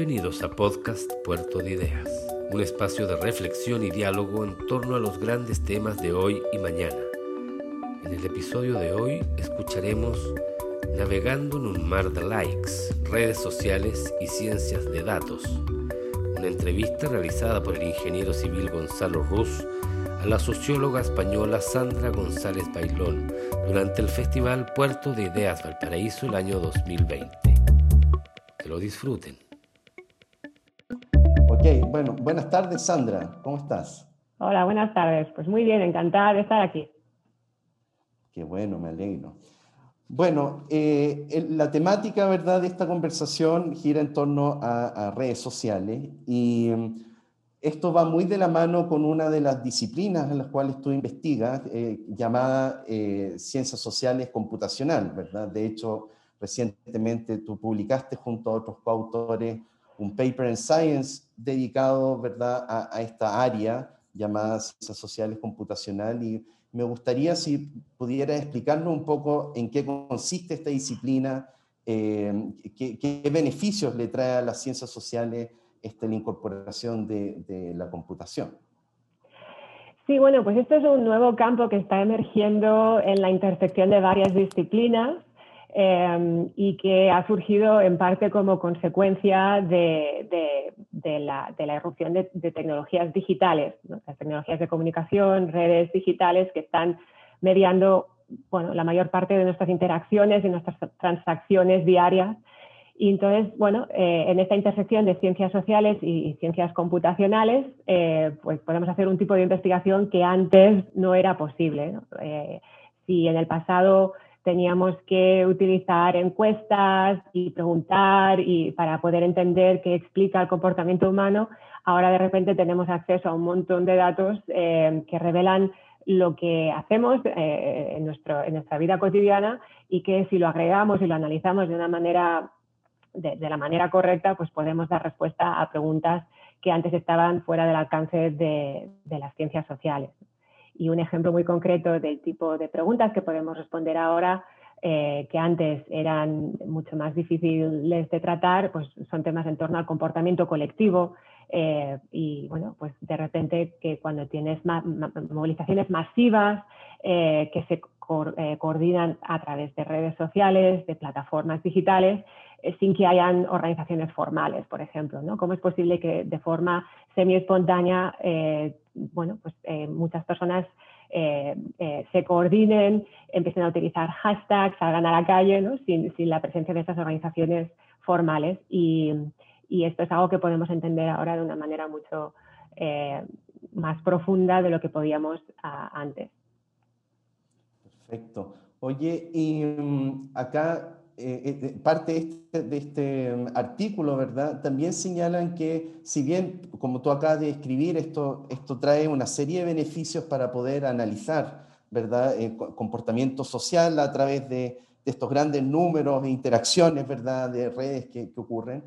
Bienvenidos a Podcast Puerto de Ideas, un espacio de reflexión y diálogo en torno a los grandes temas de hoy y mañana. En el episodio de hoy escucharemos Navegando en un mar de likes, redes sociales y ciencias de datos. Una entrevista realizada por el ingeniero civil Gonzalo Ruz a la socióloga española Sandra González Bailón durante el Festival Puerto de Ideas Valparaíso el año 2020. Que lo disfruten. Bueno, buenas tardes Sandra, ¿cómo estás? Hola, buenas tardes. Pues muy bien, encantada de estar aquí. Qué bueno, me alegro. Bueno, eh, la temática, ¿verdad?, de esta conversación gira en torno a, redes sociales y mm, esto va muy de la mano con una de las disciplinas en las cuales tú investigas, eh, llamada eh, ciencias sociales computacional, ¿verdad? De hecho, recientemente tú publicaste junto a otros coautores un paper en Science dedicado, ¿verdad?, a, esta área llamada ciencias sociales computacional y me gustaría si pudiera explicarnos un poco en qué consiste esta disciplina, eh, qué, beneficios le trae a las ciencias sociales esta, la incorporación de, la computación. Sí, bueno, pues esto es un nuevo campo que está emergiendo en la intersección de varias disciplinas eh, y que ha surgido en parte como consecuencia de, la, de la, irrupción de, tecnologías digitales, las tecnologías de comunicación, redes digitales que están mediando bueno, la mayor parte de nuestras interacciones y nuestras transacciones diarias. Y entonces, bueno, eh, en esta intersección de ciencias sociales y, ciencias computacionales, eh, pues podemos hacer un tipo de investigación que antes no era posible. Eh, si en el pasado teníamos que utilizar encuestas y preguntar y para poder entender qué explica el comportamiento humano, ahora de repente tenemos acceso a un montón de datos eh, que revelan lo que hacemos eh, en, nuestro, en nuestra vida cotidiana y que si lo agregamos y lo analizamos de una manera de, la manera correcta, pues podemos dar respuesta a preguntas que antes estaban fuera del alcance de, de las ciencias sociales. Y un ejemplo muy concreto del tipo de preguntas que podemos responder ahora, eh, que antes eran mucho más difíciles de tratar, pues son temas en torno al comportamiento colectivo. Eh, y bueno, pues de repente que cuando tienes movilizaciones masivas eh, que se coordinan a través de redes sociales, de plataformas digitales, sin que hayan organizaciones formales, por ejemplo, ¿no? ¿Cómo es posible que de forma semi-espontánea bueno, pues eh, muchas personas eh, eh, se coordinen, empiecen a utilizar hashtags, salgan a la calle, sin, la presencia de estas organizaciones formales. Y, esto es algo que podemos entender ahora de una manera mucho más profunda de lo que podíamos ah, antes. Perfecto. Oye, y mm, acá eh, eh, parte este, de este, mm, artículo, ¿verdad? También señalan que si bien, como tú acabas de escribir, esto, esto trae una serie de beneficios para poder analizar, ¿verdad? El comportamiento social a través de, estos grandes números e interacciones, ¿verdad? De redes que, ocurren.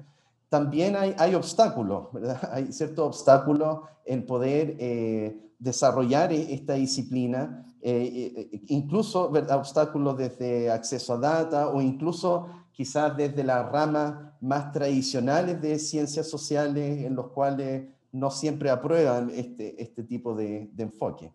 También hay, hay, obstáculos, ¿verdad? Hay ciertos obstáculos en poder eh, desarrollar e, esta disciplina eh, eh, incluso obstáculos desde acceso a data o incluso quizás desde las ramas más tradicionales de ciencias sociales en los cuales no siempre aprueban este, este tipo de, enfoque.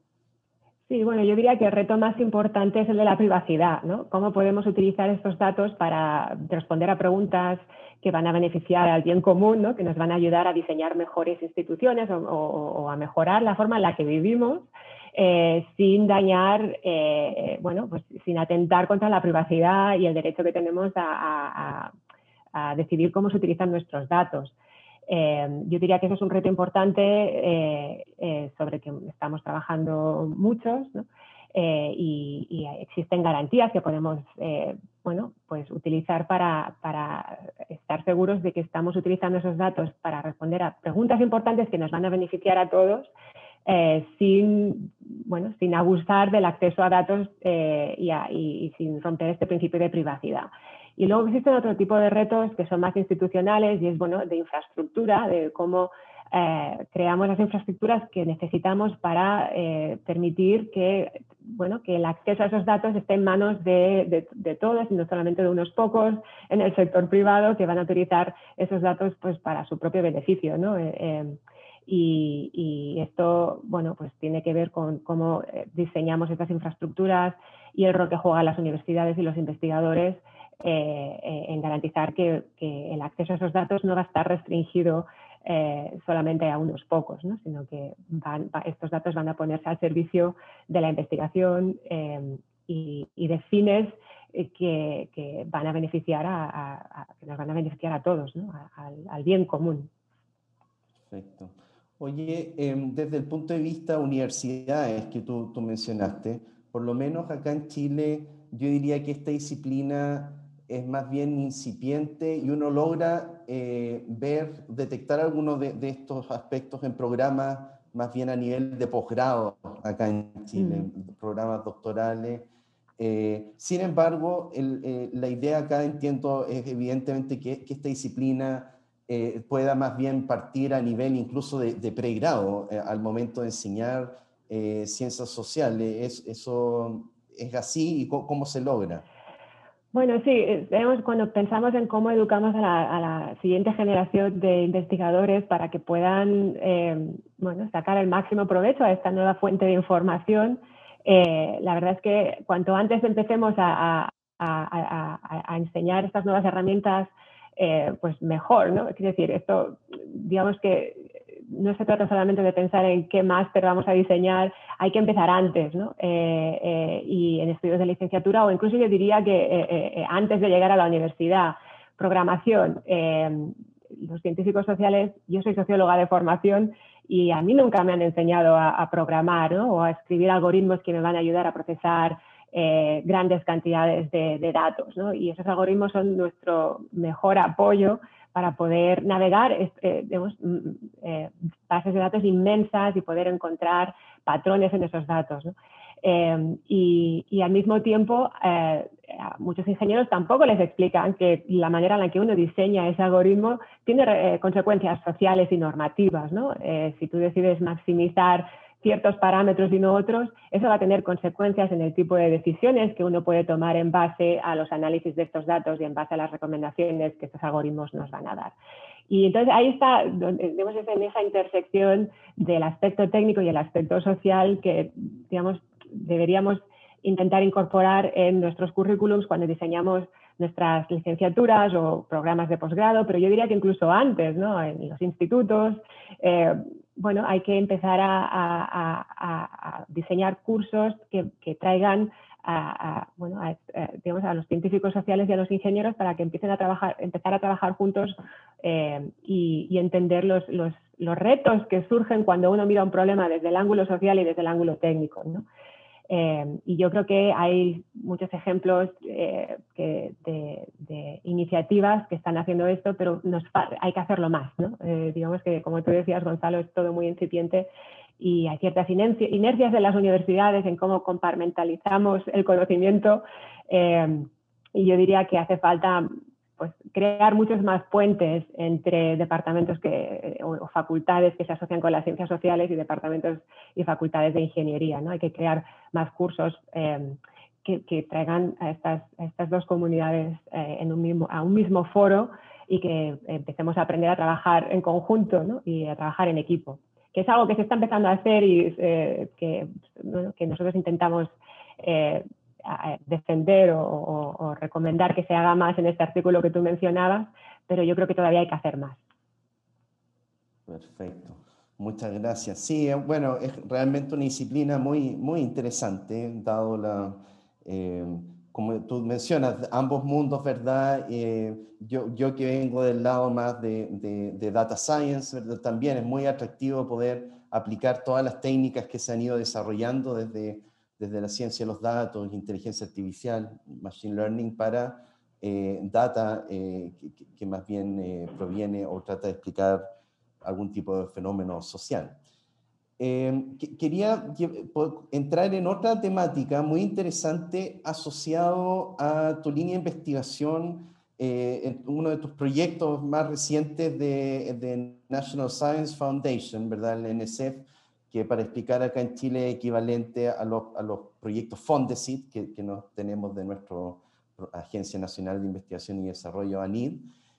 Sí, bueno, yo diría que el reto más importante es el de la privacidad, ¿no? ¿Cómo podemos utilizar estos datos para responder a preguntas que van a beneficiar al bien común, ¿no? que nos van a ayudar a diseñar mejores instituciones o a mejorar la forma en la que vivimos eh, sin dañar, eh, bueno, pues sin atentar contra la privacidad y el derecho que tenemos a, decidir cómo se utilizan nuestros datos. Eh, yo diría que eso es un reto importante sobre el que estamos trabajando muchos y, existen garantías que podemos bueno, pues utilizar para, para, estar seguros de que estamos utilizando esos datos para responder a preguntas importantes que nos van a beneficiar a todos eh, sin, bueno, sin abusar del acceso a datos eh, y, sin romper este principio de privacidad. Y luego existen otro tipo de retos que son más institucionales y es bueno, de infraestructura, de cómo eh, creamos las infraestructuras que necesitamos para permitir que bueno, que el acceso a esos datos esté en manos de, todos y no solamente de unos pocos en el sector privado que van a utilizar esos datos pues, para su propio beneficio. Eh, eh, y, esto bueno, pues tiene que ver con cómo diseñamos estas infraestructuras y el rol que juegan las universidades y los investigadores en garantizar que, el acceso a esos datos no va a estar restringido eh, solamente a unos pocos, sino que estos datos van a ponerse al servicio de la investigación y, de fines eh, que, van a beneficiar a, que nos van a beneficiar a todos, al, bien común. Perfecto. Oye, em, desde el punto de vista universidades que tú, tú mencionaste, por lo menos acá en Chile, yo diría que esta disciplina es más bien incipiente y uno logra eh, ver, detectar algunos de, estos aspectos en programas más bien a nivel de posgrado acá en Chile, programas doctorales. Eh, sin embargo, eh, la idea acá entiendo es evidentemente que, esta disciplina pueda más bien partir a nivel incluso de, pregrado al momento de enseñar ciencias sociales. ¿Eso es así y cómo se logra? Bueno, sí, vemos cuando pensamos en cómo educamos a la, siguiente generación de investigadores para que puedan eh, bueno, sacar el máximo provecho a esta nueva fuente de información, eh, la verdad es que cuanto antes empecemos a, enseñar estas nuevas herramientas, eh, pues mejor, ¿no? Es decir, esto, digamos que no se trata solamente de pensar en qué máster vamos a diseñar, hay que empezar antes, ¿no? Eh, eh, y en estudios de licenciatura o incluso yo diría que antes de llegar a la universidad, programación, los científicos sociales, yo soy socióloga de formación y a mí nunca me han enseñado a, programar o a escribir algoritmos que me van a ayudar a procesar grandes cantidades de, datos. ¿no? Y esos algoritmos son nuestro mejor apoyo para poder navegar eh, mm, mm, eh, bases de datos inmensas y poder encontrar patrones en esos datos. Em, y, al mismo tiempo, eh, muchos ingenieros tampoco les explican que la manera en la que uno diseña ese algoritmo tiene consecuencias sociales y normativas. si tú decides maximizar ciertos parámetros y no otros, eso va a tener consecuencias en el tipo de decisiones que uno puede tomar en base a los análisis de estos datos y en base a las recomendaciones que estos algoritmos nos van a dar. Y entonces ahí está, digamos, en esa intersección del aspecto técnico y el aspecto social que, digamos, deberíamos intentar incorporar en nuestros currículums cuando diseñamos nuestras licenciaturas o programas de posgrado, pero yo diría que incluso antes, ¿no? en los institutos, eh, bueno, hay que empezar a, diseñar cursos que, traigan a, eh, a, los científicos sociales y a los ingenieros para que empiecen a trabajar, empezar a trabajar juntos eh, y, entender los, los, retos que surgen cuando uno mira un problema desde el ángulo social y desde el ángulo técnico. ¿no? Eh, y yo creo que hay muchos ejemplos eh, de, iniciativas que están haciendo esto, pero nos, hay que hacerlo más. ¿no? Eh, digamos que, como tú decías, Gonzalo, es todo muy incipiente y hay ciertas inercias de las universidades en cómo compartimentalizamos el conocimiento. y yo diría que hace falta pues, crear muchos más puentes entre departamentos que, o, facultades que se asocian con las ciencias sociales y departamentos y facultades de ingeniería. ¿no? Hay que crear más cursos em, que, traigan a estas, estas dos comunidades eh, en un mismo, a un mismo foro y que empecemos a aprender a trabajar en conjunto y a trabajar en equipo, que es algo que se está empezando a hacer y eh, que, nosotros intentamos eh, defender o, recomendar que se haga más en este artículo que tú mencionabas, pero yo creo que todavía hay que hacer más. Perfecto. Muchas gracias. Sí, eh, bueno, es realmente una disciplina muy, muy interesante, dado la, eh, como tú mencionas, ambos mundos, ¿verdad? Eh, yo, yo que vengo del lado más de, de, data science, ¿verdad? También es muy atractivo poder aplicar todas las técnicas que se han ido desarrollando desde desde la ciencia de los datos, inteligencia artificial, machine learning, para eh, data eh, que, más bien eh, proviene o trata de explicar algún tipo de fenómeno social. quería entrar en otra temática muy interesante asociado a tu línea de investigación, en uno de tus proyectos más recientes de, de National Science Foundation, ¿verdad? El NSF, que para explicar acá en Chile es equivalente a los, a los proyectos Fondesit que, que nos tenemos de nuestra Agencia Nacional de Investigación y Desarrollo, ANID,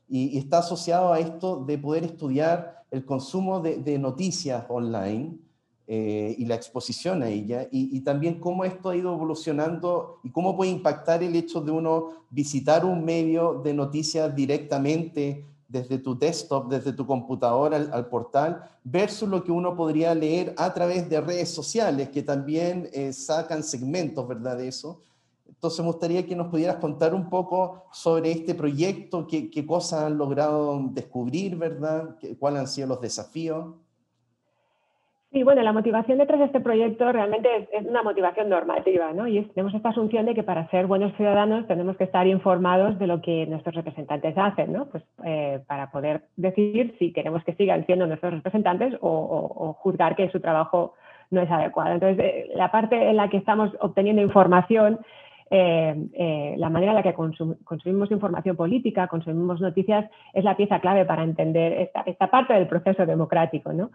y, está asociado a esto de poder estudiar el consumo de, de noticias online eh, y la exposición a ella, y, y, también cómo esto ha ido evolucionando y cómo puede impactar el hecho de uno visitar un medio de noticias directamente desde tu desktop, desde tu computadora al, portal, versus lo que uno podría leer a través de redes sociales, que también eh, sacan segmentos, ¿verdad? De eso. Entonces me gustaría que nos pudieras contar un poco sobre este proyecto, qué, qué cosas han logrado descubrir, ¿verdad? ¿Cuáles han sido los desafíos? Sí, bueno, la motivación detrás de este proyecto realmente es, una motivación normativa, ¿no? Y tenemos esta asunción de que para ser buenos ciudadanos tenemos que estar informados de lo que nuestros representantes hacen, ¿no? Pues eh, para poder decidir si queremos que sigan siendo nuestros representantes o, juzgar que su trabajo no es adecuado. Entonces, eh, la parte en la que estamos obteniendo información eh, la manera en la que consumimos información política, consumimos noticias, es la pieza clave para entender esta, esta parte del proceso democrático. ¿no?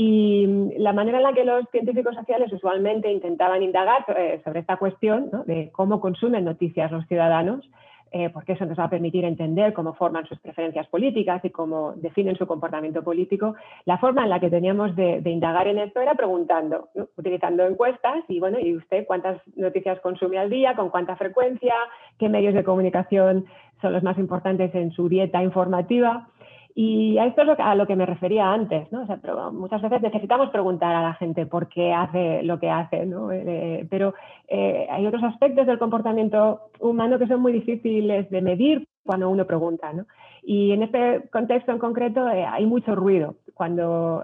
Y la manera en la que los científicos sociales usualmente intentaban indagar eh, sobre esta cuestión de cómo consumen noticias los ciudadanos, eh, porque eso nos va a permitir entender cómo forman sus preferencias políticas y cómo definen su comportamiento político. La forma en la que teníamos de, indagar en esto era preguntando, utilizando encuestas y bueno, ¿y usted cuántas noticias consume al día? ¿Con cuánta frecuencia? ¿Qué medios de comunicación son los más importantes en su dieta informativa? Y a esto es a lo que me refería antes, ¿no? pero muchas veces necesitamos preguntar a la gente por qué hace lo que hace, ¿no? Eh, pero eh, hay otros aspectos del comportamiento humano que son muy difíciles de medir cuando uno pregunta, ¿no? Y en este contexto en concreto eh, hay mucho ruido, cuando,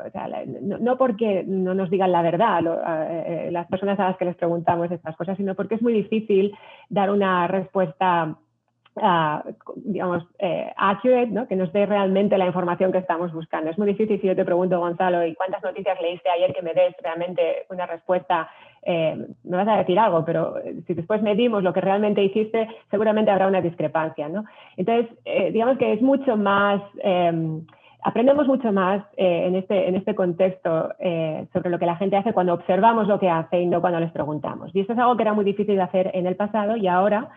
no, no, porque no nos digan la verdad las personas a las que les preguntamos estas cosas, sino porque es muy difícil dar una respuesta digamos, eh, accurate, ¿no? que nos dé realmente la información que estamos buscando. Es muy difícil si yo te pregunto, Gonzalo, ¿y cuántas noticias leíste ayer que me des realmente una respuesta? Eh, me vas a decir algo, pero eh, si después medimos lo que realmente hiciste, seguramente habrá una discrepancia. ¿no? Entonces, digamos que es mucho más... Em, aprendemos mucho más en, este, en este contexto sobre lo que la gente hace cuando observamos lo que hace y no cuando les preguntamos. Y esto es algo que era muy difícil de hacer en el pasado y ahora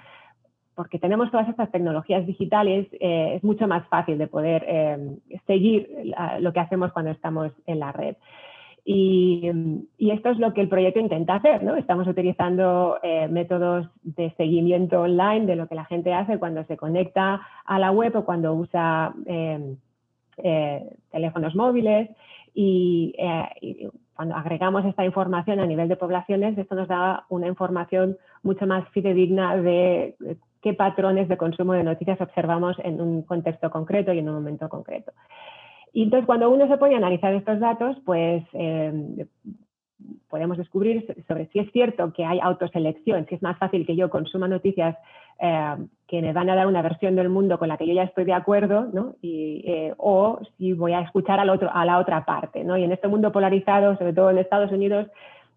porque tenemos todas estas tecnologías digitales, eh, es mucho más fácil de poder eh, seguir lo que hacemos cuando estamos en la red. Y, esto es lo que el proyecto intenta hacer, ¿no? Estamos utilizando eh, métodos de seguimiento online de lo que la gente hace cuando se conecta a la web o cuando usa teléfonos móviles y, y cuando agregamos esta información a nivel de poblaciones, esto nos da una información mucho más fidedigna de qué patrones de consumo de noticias observamos en un contexto concreto y en un momento concreto. Y entonces cuando uno se pone a analizar estos datos, pues eh, podemos descubrir sobre si es cierto que hay autoselección, si es más fácil que yo consuma noticias eh, que me van a dar una versión del mundo con la que yo ya estoy de acuerdo, ¿no? eh, o si voy a escuchar al otro, a la otra parte. ¿no? Y en este mundo polarizado, sobre todo en Estados Unidos,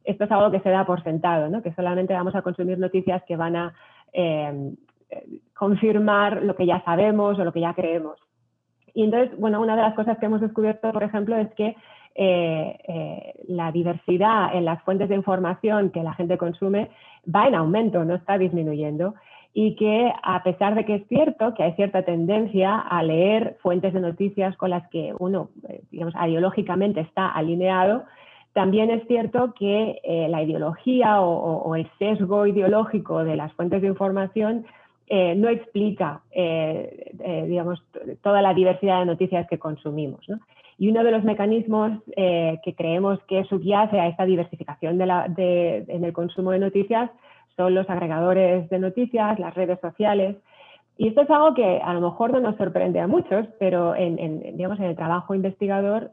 esto es algo que se da por sentado, ¿no? que solamente vamos a consumir noticias que van a confirmar lo que ya sabemos o lo que ya creemos. Y entonces, bueno, una de las cosas que hemos descubierto, por ejemplo, es que eh, eh, la diversidad en las fuentes de información que la gente consume va en aumento, no está disminuyendo. Y que a pesar de que es cierto que hay cierta tendencia a leer fuentes de noticias con las que uno, eh, digamos, ideológicamente está alineado, también es cierto que la ideología o, el sesgo ideológico de las fuentes de información eh, no explica, eh, eh, digamos, toda la diversidad de noticias que consumimos. Y uno de los mecanismos que creemos que subyace a esta diversificación en el consumo de noticias son los agregadores de noticias, las redes sociales. Y esto es algo que a lo mejor no nos sorprende a muchos, pero en, digamos, en el trabajo investigador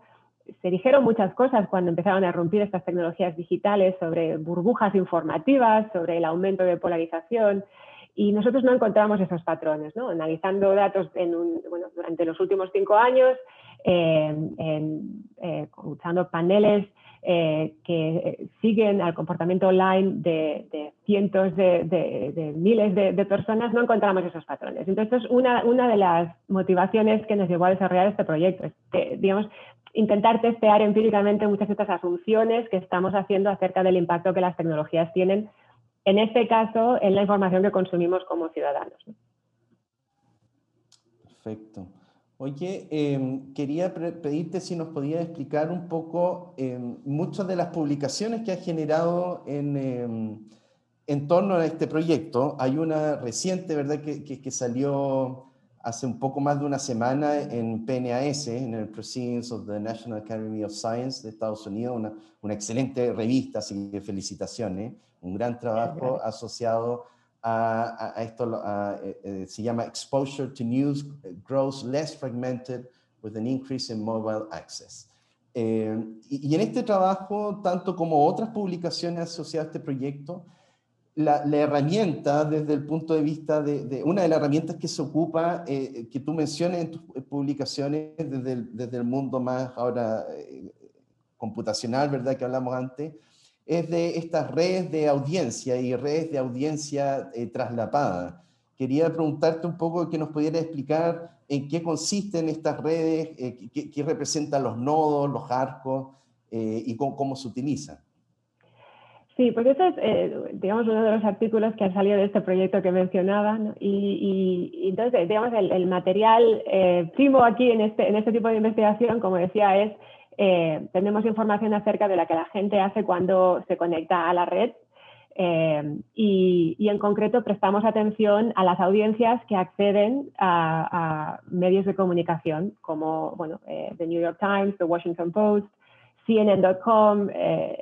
se dijeron muchas cosas cuando empezaron a romper estas tecnologías digitales sobre burbujas informativas, sobre el aumento de polarización, y nosotros no encontramos esos patrones, ¿no? Analizando datos en bueno, durante los últimos cinco años, eh, eh, usando paneles eh, que siguen al comportamiento online de, cientos de, miles de, personas, no encontramos esos patrones. Entonces, es una, una de las motivaciones que nos llevó a desarrollar este proyecto. digamos, intentar testear empíricamente muchas de estas asunciones que estamos haciendo acerca del impacto que las tecnologías tienen, en este caso, en la información que consumimos como ciudadanos. Perfecto. Oye, em, quería pedirte si nos podías explicar un poco em, muchas de las publicaciones que has generado en, em, en, torno a este proyecto. Hay una reciente, ¿verdad?, que, que, salió hace un poco más de una semana en PNAS, en el Proceedings of the National Academy of Science de Estados Unidos, una, una excelente revista, así que felicitaciones, un gran trabajo asociado a, esto eh, eh, se llama Exposure to News Grows Less Fragmented with an Increase in Mobile Access. Eh, y, en este trabajo, tanto como otras publicaciones asociadas a este proyecto, la, herramienta desde el punto de vista de, una de las herramientas que se ocupa, que tú mencionas en tus publicaciones desde el, desde el mundo más ahora computacional, ¿verdad? Que hablamos antes, es de estas redes de audiencia y redes de audiencia eh, traslapada. Quería preguntarte un poco que nos pudieras explicar en qué consisten estas redes, eh, qué, representan los nodos, los arcos eh, y cómo, se utilizan. Sí, pues este es, digamos, uno de los artículos que ha salido de este proyecto que mencionaba. Y, entonces, digamos, el, material primo aquí en este, en este tipo de investigación, como decía, es eh, tenemos información acerca de la que la gente hace cuando se conecta a la red eh, y, en concreto prestamos atención a las audiencias que acceden a, medios de comunicación como bueno, eh, The New York Times, The Washington Post, CNN.com.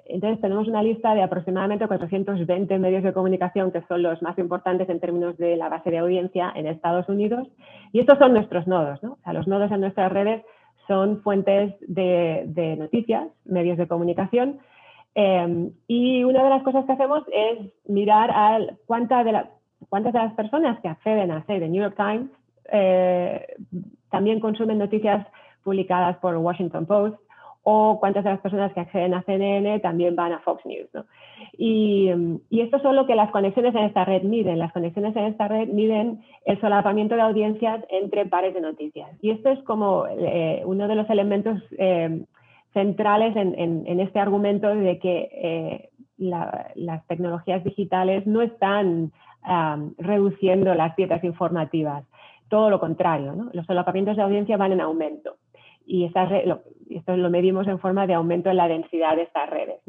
entonces tenemos una lista de aproximadamente 420 medios de comunicación que son los más importantes en términos de la base de audiencia en Estados Unidos y estos son nuestros nodos. ¿no? O sea, los nodos en nuestras redes son fuentes de, noticias, medios de comunicación. Em, y una de las cosas que hacemos es mirar a cuántas de, cuántas de las personas que acceden a, say, The New York Times eh, también consumen noticias publicadas por Washington Post o cuántas de las personas que acceden a CNN también van a Fox News. Y, esto es lo que las conexiones en esta red miden. Las conexiones en esta red miden el solapamiento de audiencias entre pares de noticias. Y esto es como eh, uno de los elementos eh, centrales en, este argumento de que eh, las tecnologías digitales no están reduciendo las dietas informativas. Todo lo contrario, los solapamientos de audiencia van en aumento y esto lo medimos en forma de aumento en la densidad de estas redes.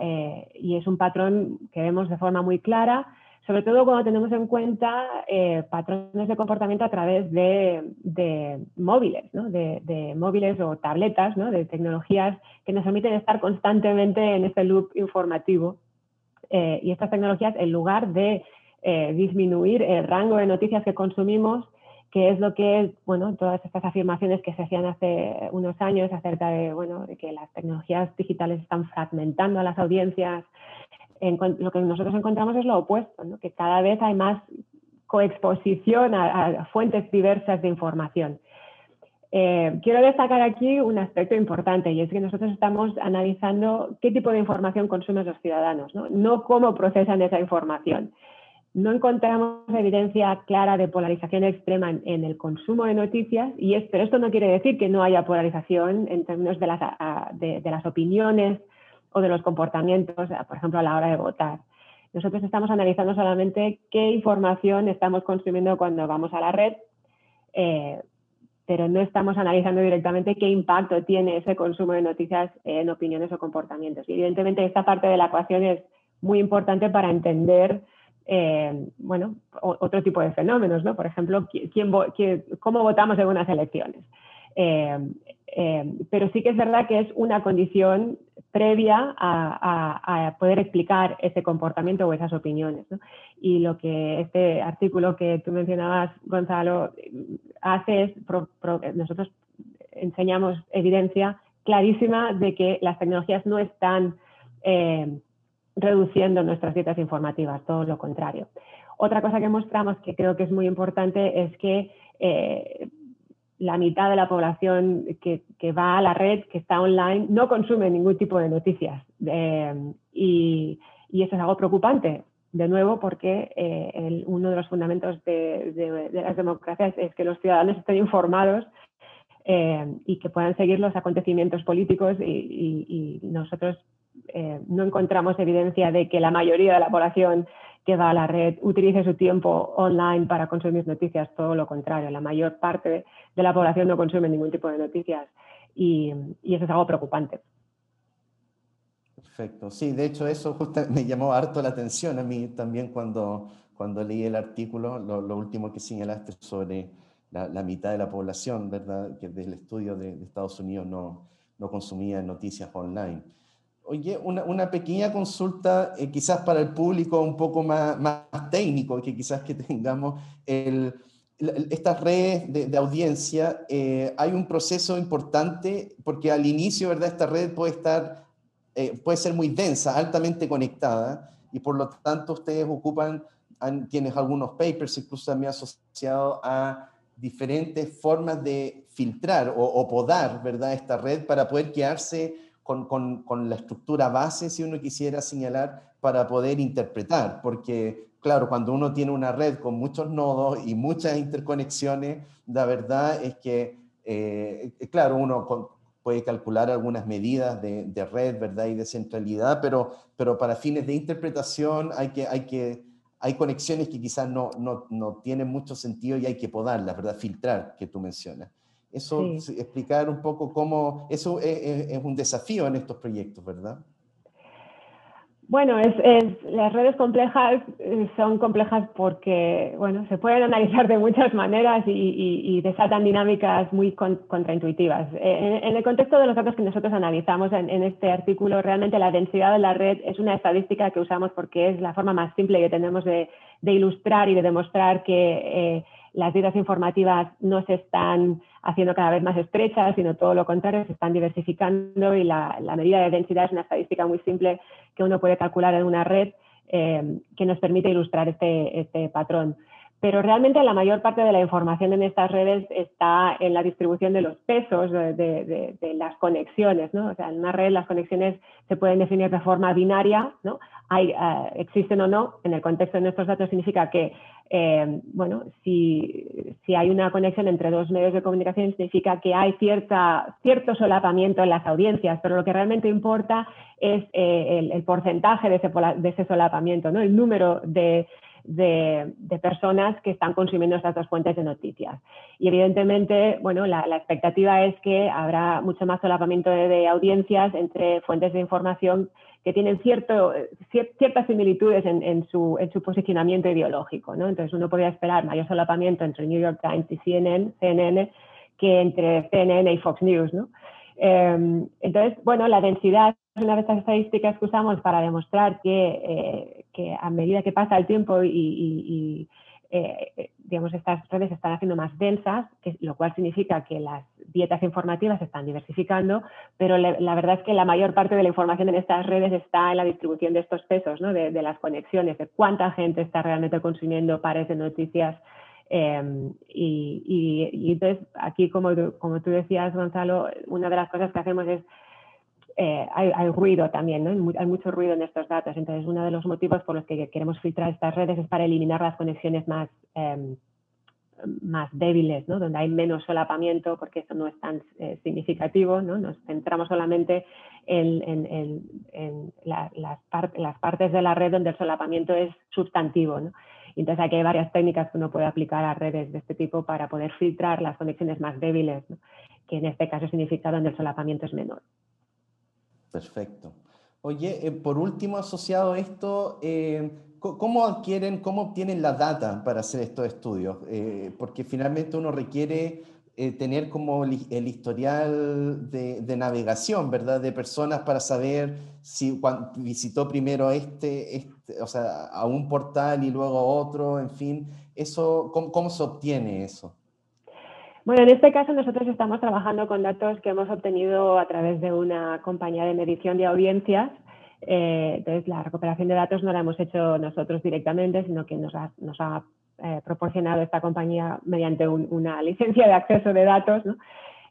Eh, y es un patrón que vemos de forma muy clara, sobre todo cuando tenemos en cuenta eh, patrones de comportamiento a través de, móviles, de, móviles o tabletas, de tecnologías que nos permiten estar constantemente en este loop informativo. Eh, y estas tecnologías, en lugar de disminuir el rango de noticias que consumimos, que es lo que bueno, todas estas afirmaciones que se hacían hace unos años acerca de, bueno, de que las tecnologías digitales están fragmentando a las audiencias. lo que nosotros encontramos es lo opuesto, ¿no? que cada vez hay más coexposición a, fuentes diversas de información. Eh, quiero destacar aquí un aspecto importante y es que nosotros estamos analizando qué tipo de información consumen los ciudadanos, no, no cómo procesan esa información no encontramos evidencia clara de polarización extrema en, el consumo de noticias, y pero esto no quiere decir que no haya polarización en términos de las, opiniones o de los comportamientos, por ejemplo, a la hora de votar. Nosotros estamos analizando solamente qué información estamos consumiendo cuando vamos a la red, eh, pero no estamos analizando directamente qué impacto tiene ese consumo de noticias en opiniones o comportamientos. Y evidentemente esta parte de la ecuación es muy importante para entender eh, bueno, otro tipo de fenómenos, ¿no? Por ejemplo, ¿quién, cómo votamos en unas elecciones. Eh, eh, pero sí que es verdad que es una condición previa a, poder explicar ese comportamiento o esas opiniones. Y lo que este artículo que tú mencionabas, Gonzalo, hace es, nosotros enseñamos evidencia clarísima de que las tecnologías no están reduciendo nuestras dietas informativas, todo lo contrario. Otra cosa que mostramos que creo que es muy importante es que eh, la mitad de la población que, va a la red, que está online, no consume ningún tipo de noticias. Eh, y, eso es algo preocupante, de nuevo, porque eh, uno de los fundamentos de, las democracias es que los ciudadanos estén informados y que puedan seguir los acontecimientos políticos y, nosotros eh, no encontramos evidencia de que la mayoría de la población que va a la red utilice su tiempo online para consumir noticias, todo lo contrario, la mayor parte de la población no consume ningún tipo de noticias y, eso es algo preocupante. Perfecto, sí, de hecho eso justo me llamó harto la atención a mí también cuando, cuando leí el artículo, lo, último que señalaste sobre la, mitad de la población, ¿verdad? Que desde el estudio de, Estados Unidos no, no consumía noticias online. Oye, una, pequeña consulta, eh, quizás para el público un poco más, más técnico, que quizás que tengamos el, estas redes de, audiencia, eh, hay un proceso importante porque al inicio, ¿verdad? Esta red puede estar, eh, puede ser muy densa, altamente conectada y por lo tanto ustedes ocupan, tienes algunos papers incluso también asociados a diferentes formas de filtrar o, o podar, ¿verdad? Esta red para poder quedarse con, con, con, la estructura base, si uno quisiera señalar, para poder interpretar, porque claro, cuando uno tiene una red con muchos nodos y muchas interconexiones, la verdad es que, eh, claro, uno puede calcular algunas medidas de, de, red, ¿verdad? Y de centralidad, pero, pero para fines de interpretación hay que... Hay que hay conexiones que quizás no, no, no tienen mucho sentido y hay que podarlas, ¿verdad? Filtrar, que tú mencionas. Eso, explicar un poco cómo, eso es, un desafío en estos proyectos, ¿verdad? Bueno, es, las redes complejas eh, son complejas porque, bueno, se pueden analizar de muchas maneras y, desatan dinámicas muy contraintuitivas. Eh, en, el contexto de los datos que nosotros analizamos en, este artículo, realmente la densidad de la red es una estadística que usamos porque es la forma más simple que tenemos de, ilustrar y de demostrar que eh, las vidas informativas no se están haciendo cada vez más estrechas, sino todo lo contrario, se están diversificando y la, medida de densidad es una estadística muy simple que uno puede calcular en una red eh, que nos permite ilustrar este, este patrón pero realmente la mayor parte de la información en estas redes está en la distribución de los pesos de, las conexiones, ¿no? O sea, en una red las conexiones se pueden definir de forma binaria, ¿no? Eh, existen o no, en el contexto de nuestros datos significa que, eh, bueno, si, si, hay una conexión entre dos medios de comunicación significa que hay cierta, cierto solapamiento en las audiencias, pero lo que realmente importa es eh, el, porcentaje de ese, de ese solapamiento, ¿no? El número de de, personas que están consumiendo estas dos fuentes de noticias. Y evidentemente, bueno, la, expectativa es que habrá mucho más solapamiento de, audiencias entre fuentes de información que tienen cierto, ciertas similitudes en, su, posicionamiento ideológico. Entonces uno podría esperar mayor solapamiento entre New York Times y CNN, CNN que entre CNN y Fox News. Em, entonces, bueno, la densidad es una de estas estadísticas que usamos para demostrar que, eh, a medida que pasa el tiempo y, eh, digamos, estas redes se están haciendo más densas, lo cual significa que las dietas informativas se están diversificando, pero la verdad es que la mayor parte de la información en estas redes está en la distribución de estos pesos, de, las conexiones, de cuánta gente está realmente consumiendo pares de noticias Em, y, entonces aquí, como tú decías, Gonzalo, una de las cosas que hacemos es, eh, hay, ruido también, ¿no? hay mucho ruido en estos datos. Entonces, uno de los motivos por los que queremos filtrar estas redes es para eliminar las conexiones más, em, más débiles, ¿no? donde hay menos solapamiento, porque eso no es tan eh, significativo. ¿no? Nos centramos solamente en, en, en, las, las partes de la red donde el solapamiento es sustantivo. ¿no? entonces aquí hay varias técnicas que uno puede aplicar a redes de este tipo para poder filtrar las conexiones más débiles, que en este caso significa donde el solapamiento es menor. Perfecto. Oye, eh, por último, asociado a esto, eh, ¿cómo adquieren, cómo obtienen la data para hacer estos estudios? Eh, porque finalmente uno requiere tener como el historial de, navegación, ¿verdad? De personas para saber si visitó primero este, este este, o sea, a un portal y luego a otro, en fin, eso, ¿cómo, se obtiene eso? Bueno, en este caso nosotros estamos trabajando con datos que hemos obtenido a través de una compañía de medición de audiencias. Eh, entonces, la recuperación de datos no la hemos hecho nosotros directamente, sino que nos ha, nos ha eh, proporcionado esta compañía mediante una licencia de acceso de datos. ¿no?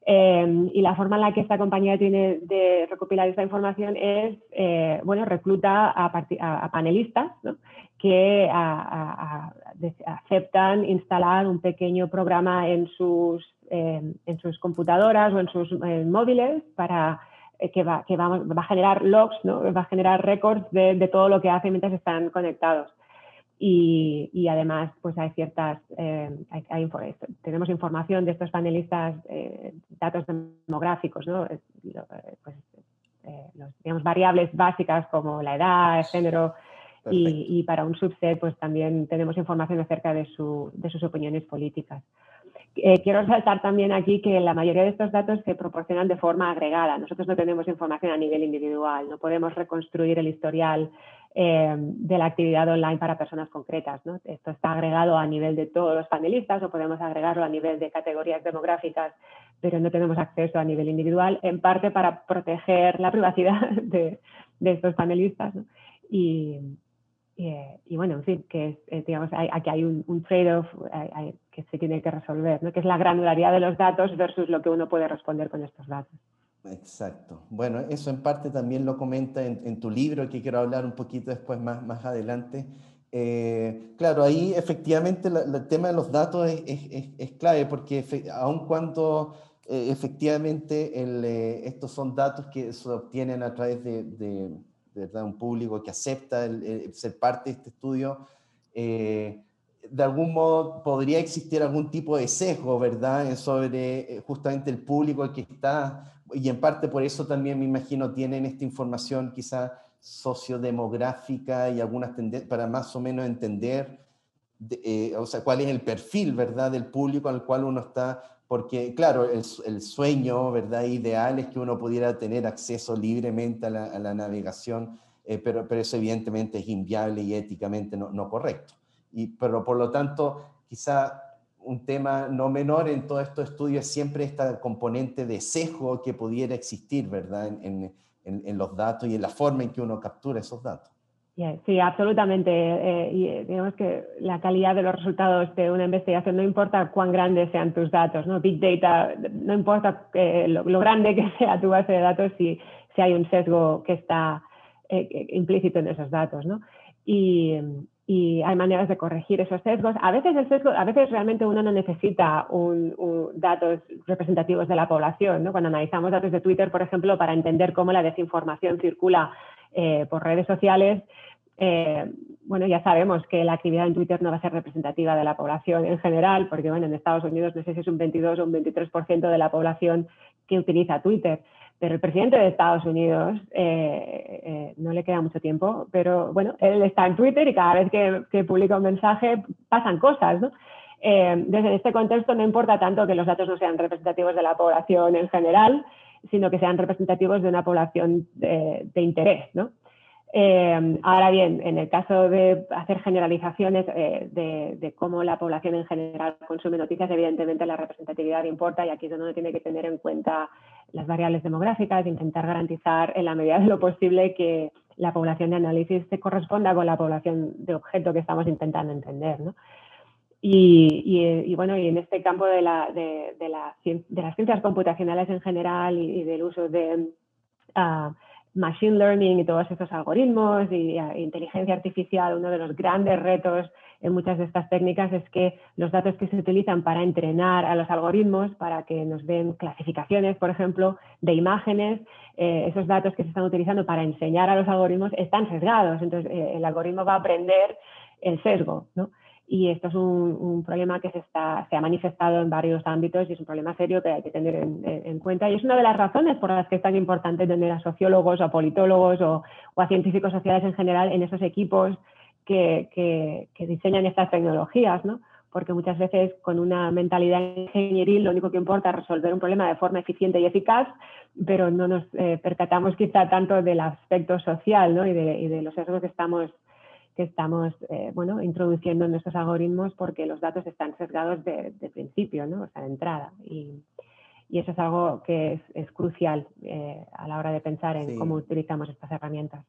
Em, y la forma en la que esta compañía tiene de recopilar esta información es, eh, bueno, recluta a, panelistas que aceptan instalar un pequeño programa en sus, en sus computadoras o en sus móviles para que, va, que va, a generar logs, ¿no? va a generar récords de, de, todo lo que hace mientras están conectados. Y, y además, pues hay ciertas, hay, tenemos información de estos panelistas, datos demográficos, ¿no? Pues, los, digamos, variables básicas como la edad, el género, y, para un subset, pues también tenemos información acerca de, su, de sus opiniones políticas. Eh, quiero resaltar también aquí que la mayoría de estos datos se proporcionan de forma agregada. Nosotros no tenemos información a nivel individual, no podemos reconstruir el historial eh, de la actividad online para personas concretas. ¿no? Esto está agregado a nivel de todos los panelistas o podemos agregarlo a nivel de categorías demográficas, pero no tenemos acceso a nivel individual, en parte para proteger la privacidad de, de estos panelistas. ¿no? Y, eh, y bueno, en fin, que eh, digamos, aquí hay un, trade-off que se tiene que resolver, ¿no? que es la granularidad de los datos versus lo que uno puede responder con estos datos. Exacto. Bueno, eso en parte también lo comenta en, tu libro, que quiero hablar un poquito después más, más adelante. Eh, claro, ahí efectivamente el tema de los datos es, es, es clave, porque aun cuando efectivamente el, estos son datos que se obtienen a través de, de ¿verdad? un público que acepta ser parte de este estudio, eh, de algún modo podría existir algún tipo de sesgo, ¿verdad?, sobre eh, justamente el público que está, y en parte por eso también me imagino tienen esta información quizá sociodemográfica y algunas tendencias para más o menos entender, eh, o sea, cuál es el perfil, ¿verdad?, del público al cual uno está porque claro, el, el, sueño ¿verdad? ideal es que uno pudiera tener acceso libremente a la, navegación, eh, pero, pero, eso evidentemente es inviable y éticamente no, no, correcto. Y, pero por lo tanto, quizá un tema no menor en todos estos estudios es siempre esta componente de sesgo que pudiera existir ¿verdad? En, en, en los datos y en la forma en que uno captura esos datos. Sí, absolutamente. Eh, eh, digamos que la calidad de los resultados de una investigación no importa cuán grandes sean tus datos, ¿no? Big Data, no importa eh, lo, grande que sea tu base de datos si, si hay un sesgo que está implícito en esos datos, ¿no? Y, hay maneras de corregir esos sesgos. A veces el sesgo, a veces realmente uno no necesita un, datos representativos de la población, ¿no? Cuando analizamos datos de Twitter, por ejemplo, para entender cómo la desinformación circula por redes sociales, eh, bueno, ya sabemos que la actividad en Twitter no va a ser representativa de la población en general, porque bueno, en Estados Unidos no sé si es un 22 o un 23% de la población que utiliza Twitter, pero el presidente de Estados Unidos eh, eh, no le queda mucho tiempo, pero bueno, él está en Twitter y cada vez que, publica un mensaje pasan cosas, ¿no? desde este contexto no importa tanto que los datos no sean representativos de la población en general, sino que sean representativos de una población de, de interés, ¿no? Eh, ahora bien, en el caso de hacer generalizaciones eh, de, cómo la población en general consume noticias, evidentemente la representatividad importa y aquí es donde uno tiene que tener en cuenta las variables demográficas, intentar garantizar en la medida de lo posible que la población de análisis se corresponda con la población de objeto que estamos intentando entender. Y, bueno, y en este campo de, la, de, las ciencias computacionales en general y, del uso de... Ah, machine learning y todos estos algoritmos y inteligencia artificial, uno de los grandes retos en muchas de estas técnicas es que los datos que se utilizan para entrenar a los algoritmos, para que nos den clasificaciones, por ejemplo, de imágenes, eh, esos datos que se están utilizando para enseñar a los algoritmos están sesgados. Entonces, eh, el algoritmo va a aprender el sesgo, ¿no? Y esto es un, problema que se, está, se ha manifestado en varios ámbitos y es un problema serio que hay que tener en, cuenta. Y es una de las razones por las que es tan importante tener a sociólogos o a politólogos o, a científicos sociales en general en esos equipos que, que, diseñan estas tecnologías, ¿no? porque muchas veces con una mentalidad ingenieril lo único que importa es resolver un problema de forma eficiente y eficaz, pero no nos eh, percatamos quizá tanto del aspecto social ¿no? y, de, y de los sesgos que estamos que estamos eh, bueno, introduciendo en nuestros algoritmos porque los datos están sesgados de, principio, ¿no? o sea, de entrada. Y, y eso es algo que es, crucial eh, a la hora de pensar en cómo utilizamos estas herramientas.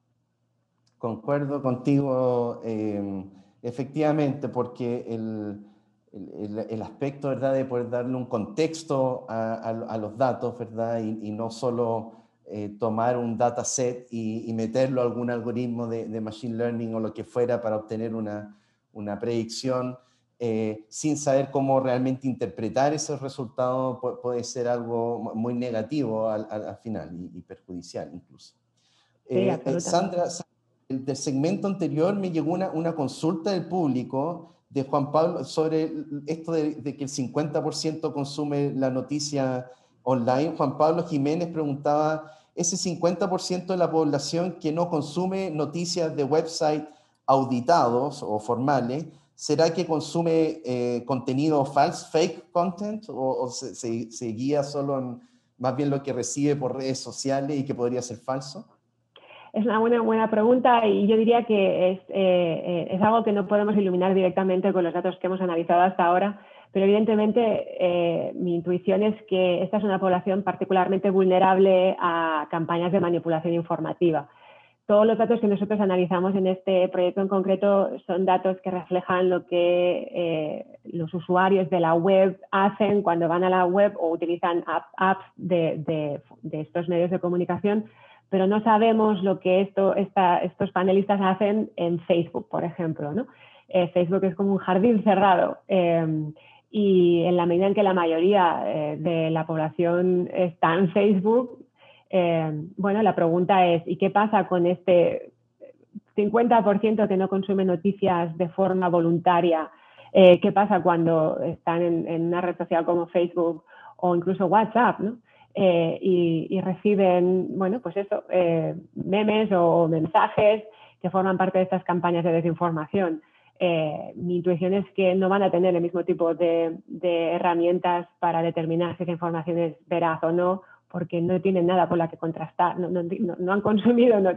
Concuerdo contigo, em, efectivamente, porque el, el, el, aspecto ¿verdad? de poder darle un contexto a, a, los datos ¿verdad? Y, y no solo eh, tomar un dataset y, y, meterlo a algún algoritmo de, machine learning o lo que fuera para obtener una, una predicción, eh, sin saber cómo realmente interpretar esos resultados puede, ser algo muy negativo al, final y, perjudicial incluso. Eh, eh, Sandra, del segmento anterior me llegó una, una, consulta del público de Juan Pablo sobre esto de, de que el 50% consume la noticia online. Juan Pablo Jiménez preguntaba, ese 50% de la población que no consume noticias de website auditados o formales, ¿será que consume eh, contenido falso, fake content, o, se, guía solo en más bien lo que recibe por redes sociales y que podría ser falso? Es una buena, buena pregunta y yo diría que es, eh, eh, es algo que no podemos iluminar directamente con los datos que hemos analizado hasta ahora, pero evidentemente mi intuición es que esta es una población particularmente vulnerable a campañas de manipulación informativa todos los datos que nosotros analizamos en este proyecto en concreto son datos que reflejan lo que eh, los usuarios de la web hacen cuando van a la web o utilizan apps de, estos medios de comunicación, pero no sabemos lo que esto, estos panelistas hacen en Facebook, por ejemplo. Eh, Facebook es como un jardín cerrado. Eh, y en la medida en que la mayoría de la población está en Facebook, eh, bueno, la pregunta es, ¿y qué pasa con este 50% que no consume noticias de forma voluntaria? Eh, ¿Qué pasa cuando están en, una red social como Facebook o incluso WhatsApp, eh, y, reciben, bueno, pues eso, memes o mensajes que forman parte de estas campañas de desinformación. Mi intuición es que no van a tener el mismo tipo de, de herramientas para determinar si esa información es veraz o no porque no tienen nada por la que contrastar, no, han consumido, no,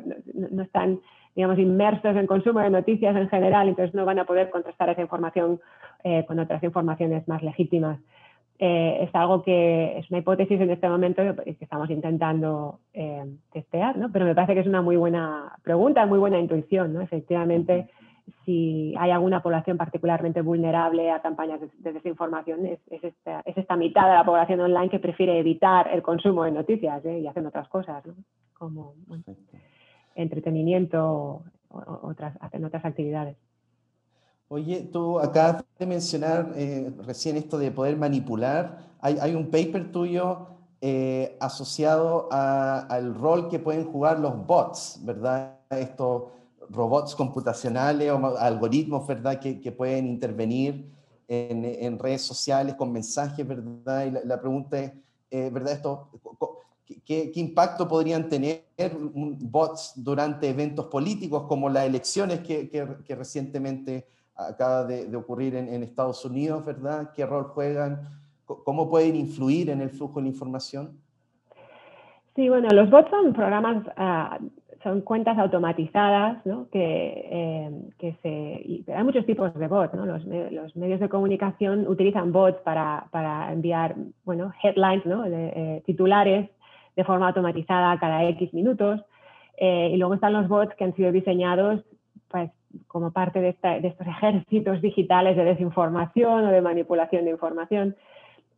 están, digamos, inmersos en consumo de noticias en general, entonces no van a poder contrastar esa información eh, con otras informaciones más legítimas. Eh, es algo que es una hipótesis en este momento que estamos intentando eh, testear, ¿no? pero me parece que es una muy buena pregunta, muy buena intuición. ¿no? Efectivamente, si hay alguna población particularmente vulnerable a campañas de, desinformación, es, esta, mitad de la población online que prefiere evitar el consumo de noticias ¿eh? y hacen otras cosas, como entretenimiento o otras, hacen otras actividades. Oye, tú acabas de mencionar eh, recién esto de poder manipular. Hay, un paper tuyo eh, asociado al rol que pueden jugar los bots, ¿verdad? Esto robots computacionales o algoritmos, ¿verdad?, que, que pueden intervenir en, en, redes sociales con mensajes, ¿verdad? Y la, pregunta es, eh, ¿verdad? Esto, ¿qué, ¿qué, impacto podrían tener bots durante eventos políticos como las elecciones que, que, recientemente acaba de, ocurrir en, Estados Unidos, ¿verdad? ¿Qué rol juegan? ¿Cómo pueden influir en el flujo de información? Sí, bueno, los bots son programas uh, son cuentas automatizadas, ¿no? que, eh, que se, hay muchos tipos de bots, ¿no? los, los, medios de comunicación utilizan bots para, para enviar bueno, headlines, ¿no? Eh, titulares de forma automatizada cada X minutos, eh, y luego están los bots que han sido diseñados pues, como parte de, de estos ejércitos digitales de desinformación o de manipulación de información.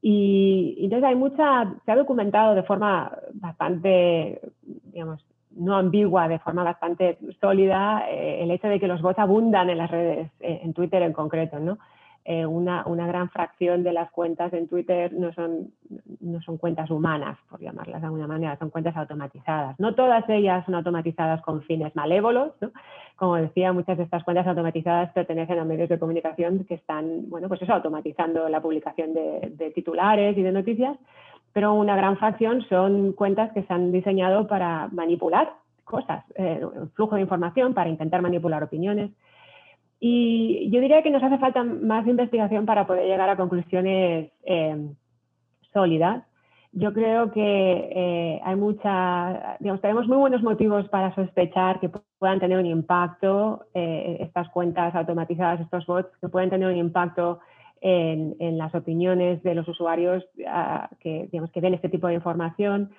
Y, y entonces hay mucha, se ha documentado de forma bastante, digamos, no ambigua, de forma bastante sólida, eh, el hecho de que los bots abundan en las redes, eh, en Twitter en concreto, ¿no? Eh, una, una, gran fracción de las cuentas en Twitter no son, no son cuentas humanas, por llamarlas de alguna manera, son cuentas automatizadas. No todas ellas son automatizadas con fines malévolos, ¿no? Como decía, muchas de estas cuentas automatizadas pertenecen a medios de comunicación que están, bueno, pues eso, automatizando la publicación de, de titulares y de noticias, pero una gran fracción son cuentas que se han diseñado para manipular cosas, eh, flujo de información, para intentar manipular opiniones. Y yo diría que nos hace falta más investigación para poder llegar a conclusiones eh, sólidas. Yo creo que eh, hay mucha, digamos, tenemos muy buenos motivos para sospechar que puedan tener un impacto estas cuentas automatizadas, estos bots, que pueden tener un impacto en, las opiniones de los usuarios ah, que, digamos, que ven este tipo de información.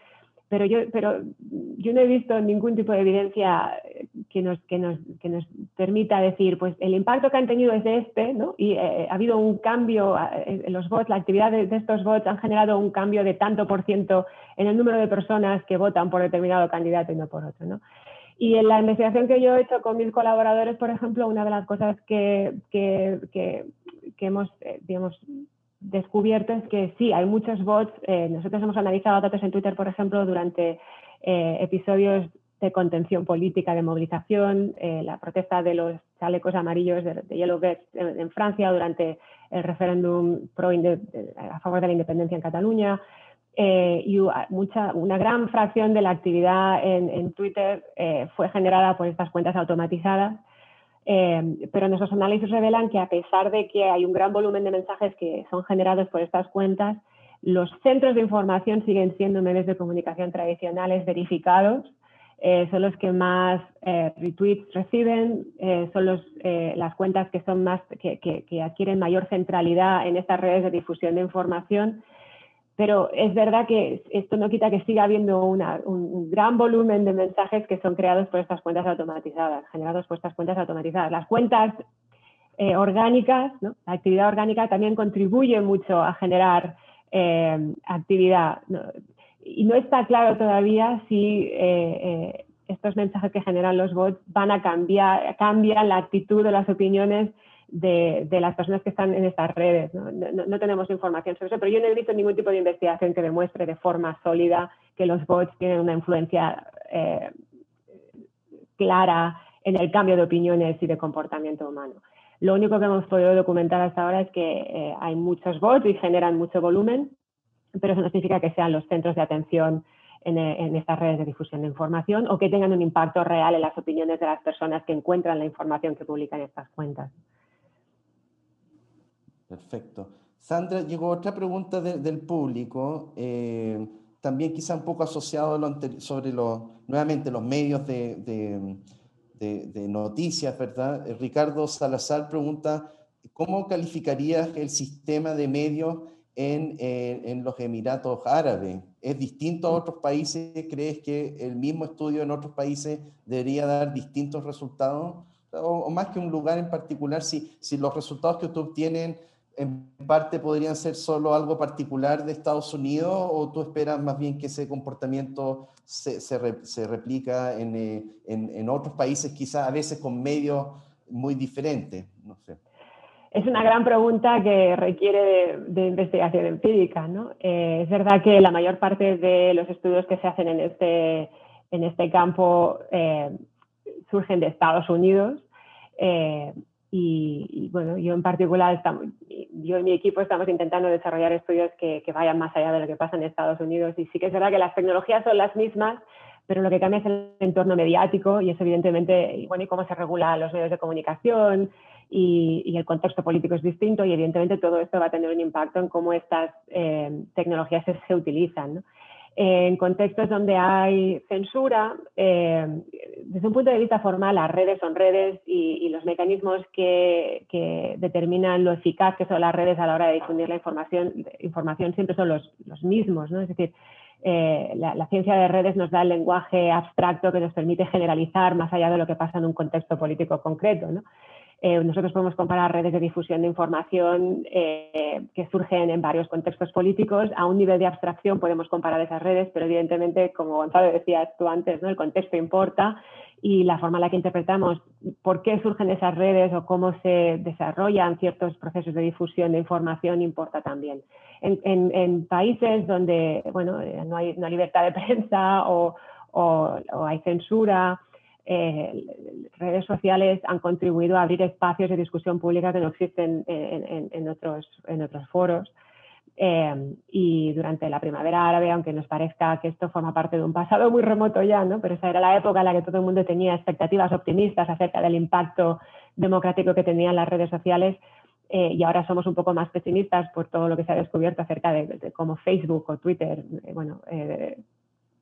Pero yo, pero yo no he visto ningún tipo de evidencia que nos, que nos, que nos permita decir, pues el impacto que han tenido es este, ¿no? Y eh, ha habido un cambio, eh, en los bots, la actividad de, estos bots han generado un cambio de tanto por ciento en el número de personas que votan por determinado candidato y no por otro, ¿no? Y en la investigación que yo he hecho con mis colaboradores, por ejemplo, una de las cosas que, que, que hemos, digamos, descubierto es que sí, hay muchos bots. nosotros hemos analizado datos en Twitter, por ejemplo, durante episodios de contención política, de movilización, la protesta de los chalecos amarillos de, Yellow Vests en, Francia durante el referéndum a favor de la independencia en Cataluña. Eh, y mucha, una gran fracción de la actividad en, Twitter eh, fue generada por estas cuentas automatizadas. Eh, pero nuestros análisis revelan que a pesar de que hay un gran volumen de mensajes que son generados por estas cuentas, los centros de información siguen siendo medios de comunicación tradicionales verificados eh, son los que más eh, retweets reciben, eh, son las cuentas que, adquieren mayor centralidad en estas redes de difusión de información. Pero es verdad que esto no quita que siga habiendo un, gran volumen de mensajes que son creados por estas cuentas automatizadas, generados por estas cuentas automatizadas. Las cuentas orgánicas, la actividad orgánica también contribuye mucho a generar actividad y no está claro todavía si eh, eh, estos mensajes que generan los bots van a cambiar, cambian la actitud o las opiniones de, las personas que están en estas redes. ¿no? tenemos información sobre eso, pero yo no he visto ningún tipo de investigación que demuestre de forma sólida que los bots tienen una influencia eh, clara en el cambio de opiniones y de comportamiento humano. Lo único que hemos podido documentar hasta ahora es que hay muchos bots y generan mucho volumen, pero eso no significa que sean los centros de atención en, estas redes de difusión de información o que tengan un impacto real en las opiniones de las personas que encuentran la información que publican estas cuentas. Perfecto. Sandra, llegó otra pregunta del público, eh, también quizá un poco asociado sobre los, nuevamente los medios de, de noticias, ¿verdad? Eh, Ricardo Salazar pregunta, ¿cómo calificarías el sistema de medios eh, en, los Emiratos Árabes. ¿Es distinto a otros países? ¿Crees que el mismo estudio en otros países debería dar distintos resultados? O, más que un lugar en particular, si, si los resultados que tú obtienen en parte podrían ser solo algo particular de Estados Unidos o tú esperas más bien que ese comportamiento se, se, replica en, eh, en, en, otros países, quizás a veces con medios muy diferentes? No sé. Es una gran pregunta que requiere de, investigación empírica. ¿no? Eh, es verdad que la mayor parte de los estudios que se hacen en este, en este campo eh, surgen de Estados Unidos. Eh, y, bueno, yo en particular, estamos, yo y mi equipo estamos intentando desarrollar estudios que, vayan más allá de lo que pasa en Estados Unidos. Y sí que es verdad que las tecnologías son las mismas, pero lo que cambia es el entorno mediático y es evidentemente, bueno, y cómo se regula los medios de comunicación, y, el contexto político es distinto y evidentemente todo esto va a tener un impacto en cómo estas eh, tecnologías se, utilizan. En contextos donde hay censura, eh, desde un punto de vista formal, las redes son redes y, los mecanismos que, determinan lo eficaz que son las redes a la hora de difundir la información, siempre son los, mismos. Es decir, eh, la, ciencia de redes nos da el lenguaje abstracto que nos permite generalizar más allá de lo que pasa en un contexto político concreto. Eh, nosotros podemos comparar redes de difusión de información eh, que surgen en varios contextos políticos. A un nivel de abstracción podemos comparar esas redes, pero evidentemente, como Gonzalo decías tú antes, ¿no? el contexto importa y la forma en la que interpretamos por qué surgen esas redes o cómo se desarrollan ciertos procesos de difusión de información importa también. En, países donde bueno, eh, no, hay, libertad de prensa o hay censura, eh, redes sociales han contribuido a abrir espacios de discusión pública que no existen en, otros, en otros foros. Eh, y durante la primavera árabe, aunque nos parezca que esto forma parte de un pasado muy remoto ya, ¿no? pero esa era la época en la que todo el mundo tenía expectativas optimistas acerca del impacto democrático que tenían las redes sociales, eh, y ahora somos un poco más pesimistas por todo lo que se ha descubierto acerca de, cómo Facebook o Twitter eh, bueno,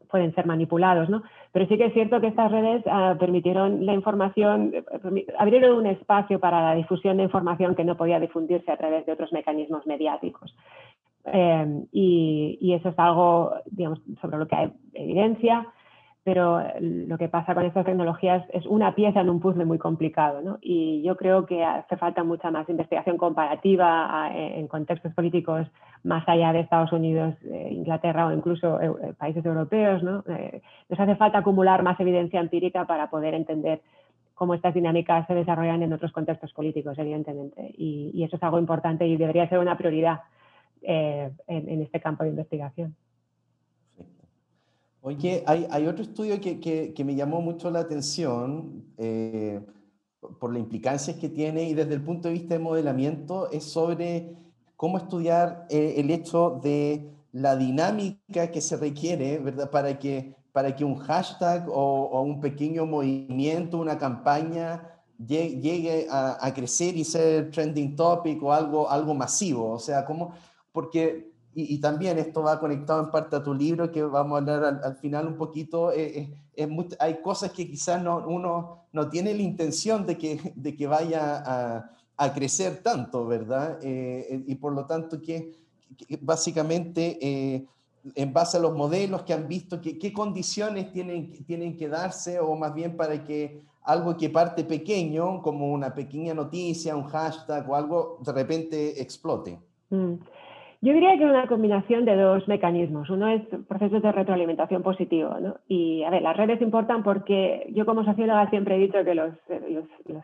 pueden ser manipulados, ¿no? Pero sí que es cierto que estas redes ah, permitieron la información, eh, abrieron un espacio para la difusión de información que no podía difundirse a través de otros mecanismos mediáticos. Eh, y, y, eso es algo, digamos, sobre lo que hay evidencia pero lo que pasa con estas tecnologías es una pieza en un puzzle muy complicado, ¿no? Y yo creo que hace falta mucha más investigación comparativa en contextos políticos más allá de Estados Unidos, eh, Inglaterra o incluso eh, países europeos, ¿no? Eh, nos hace falta acumular más evidencia empírica para poder entender cómo estas dinámicas se desarrollan en otros contextos políticos, evidentemente. Y, eso es algo importante y debería ser una prioridad eh, en, este campo de investigación. Oye, hay, otro estudio que, me llamó mucho la atención eh, por la implicancias que tiene y desde el punto de vista de modelamiento es sobre cómo estudiar eh, el hecho de la dinámica que se requiere, ¿verdad? Para que, para que un hashtag o, un pequeño movimiento, una campaña llegue, a, crecer y ser trending topic o algo, algo masivo. O sea, ¿cómo? Porque, y, también esto va conectado en parte a tu libro, que vamos a hablar al, final un poquito, eh, eh, hay cosas que quizás no, uno no tiene la intención de que, de que vaya a, a crecer tanto, ¿verdad? Eh, y por lo tanto, que básicamente eh, en base a los modelos que han visto, ¿qué, condiciones tienen, tienen que darse o más bien para que algo que parte pequeño, como una pequeña noticia, un hashtag o algo, de repente explote? Mm. Yo diría que es una combinación de dos mecanismos. Uno es procesos de retroalimentación positivo. ¿no? Y a ver, las redes importan porque yo como socióloga siempre he dicho que los,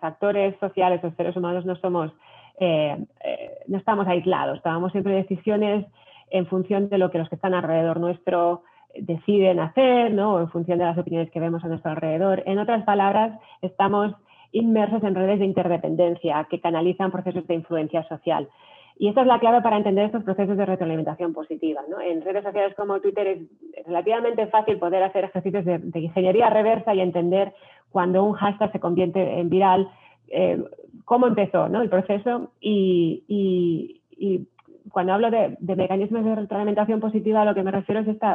actores sociales, los seres humanos, no somos eh, eh, no estamos aislados, tomamos siempre decisiones en función de lo que los que están alrededor nuestro deciden hacer, ¿no? o en función de las opiniones que vemos a nuestro alrededor. En otras palabras, estamos inmersos en redes de interdependencia que canalizan procesos de influencia social. Y esta es la clave para entender estos procesos de retroalimentación positiva. En redes sociales como Twitter es relativamente fácil poder hacer ejercicios de, ingeniería reversa y entender cuando un hashtag se convierte en viral, eh, cómo empezó ¿no? el proceso y, cuando hablo de, mecanismos de retroalimentación positiva, a lo que me refiero es este,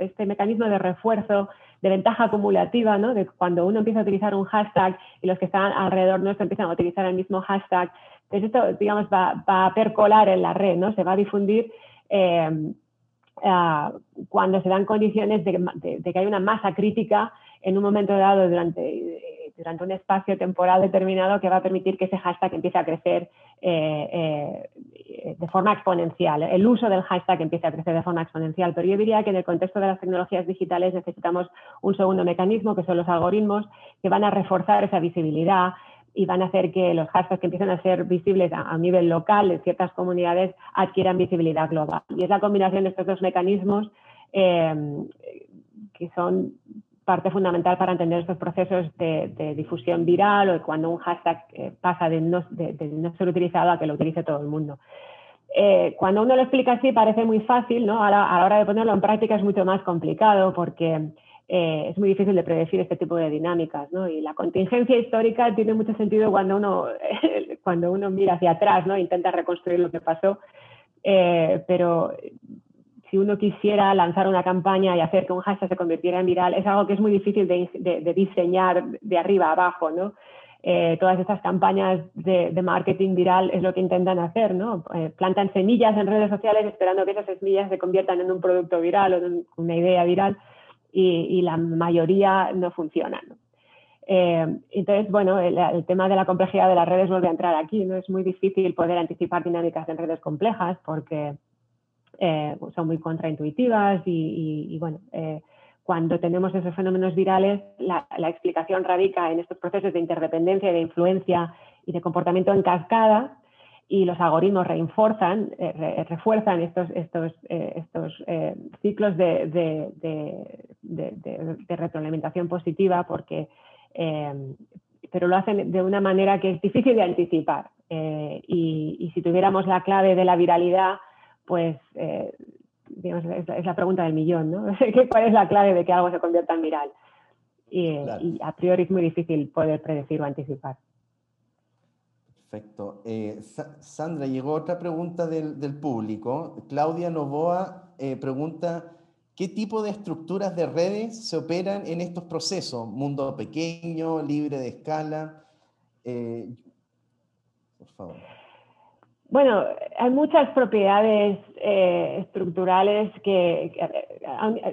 este, mecanismo de refuerzo, de ventaja acumulativa, ¿no? de cuando uno empieza a utilizar un hashtag y los que están alrededor nuestro empiezan a utilizar el mismo hashtag, esto, digamos, va, a percolar en la red, ¿no? se va a difundir. Eh, cuando se dan condiciones de, de, que hay una masa crítica en un momento dado durante un espacio temporal determinado que va a permitir que ese hashtag empiece a crecer eh, eh, de forma exponencial. El uso del hashtag empiece a crecer de forma exponencial. Pero yo diría que en el contexto de las tecnologías digitales necesitamos un segundo mecanismo, que son los algoritmos, que van a reforzar esa visibilidad y van a hacer que los hashtags que empiezan a ser visibles a, nivel local en ciertas comunidades adquieran visibilidad global. Y es la combinación de estos dos mecanismos eh, que son parte fundamental para entender estos procesos de, difusión viral o cuando un hashtag eh, pasa de no, ser utilizado a que lo utilice todo el mundo. Eh, cuando uno lo explica así parece muy fácil, ¿no? a, la, hora de ponerlo en práctica es mucho más complicado porque eh, es muy difícil de predecir este tipo de dinámicas. ¿no? Y la contingencia histórica tiene mucho sentido cuando uno, cuando uno mira hacia atrás, ¿no? intenta reconstruir lo que pasó. pero si uno quisiera lanzar una campaña y hacer que un hashtag se convirtiera en viral, es algo que es muy difícil de, diseñar de arriba a abajo, ¿no? Eh, todas estas campañas de, marketing viral es lo que intentan hacer, ¿no? Eh, plantan semillas en redes sociales esperando que esas semillas se conviertan en un producto viral o en una idea viral y, la mayoría no funcionan. Eh, entonces, bueno, el, tema de la complejidad de las redes vuelve a entrar aquí, ¿no? Es muy difícil poder anticipar dinámicas en redes complejas porque eh, son muy contraintuitivas y, bueno, eh, cuando tenemos esos fenómenos virales, la, explicación radica en estos procesos de interdependencia, de influencia y de comportamiento en cascada y los algoritmos reinforzan, eh, refuerzan estos, estos, estos ciclos de, de, retroalimentación positiva porque pero lo hacen de una manera que es difícil de anticipar. y, si tuviéramos la clave de la viralidad, pues eh, digamos, es, la pregunta del millón, ¿no? ¿Cuál es la clave de que algo se convierta en viral? Y, a priori es muy difícil poder predecir o anticipar. Perfecto. Eh, Sandra, llegó otra pregunta del, público. Claudia Novoa eh, pregunta, ¿qué tipo de estructuras de redes se operan en estos procesos? ¿Mundo pequeño, libre de escala? por favor. Bueno, hay muchas propiedades eh, estructurales que,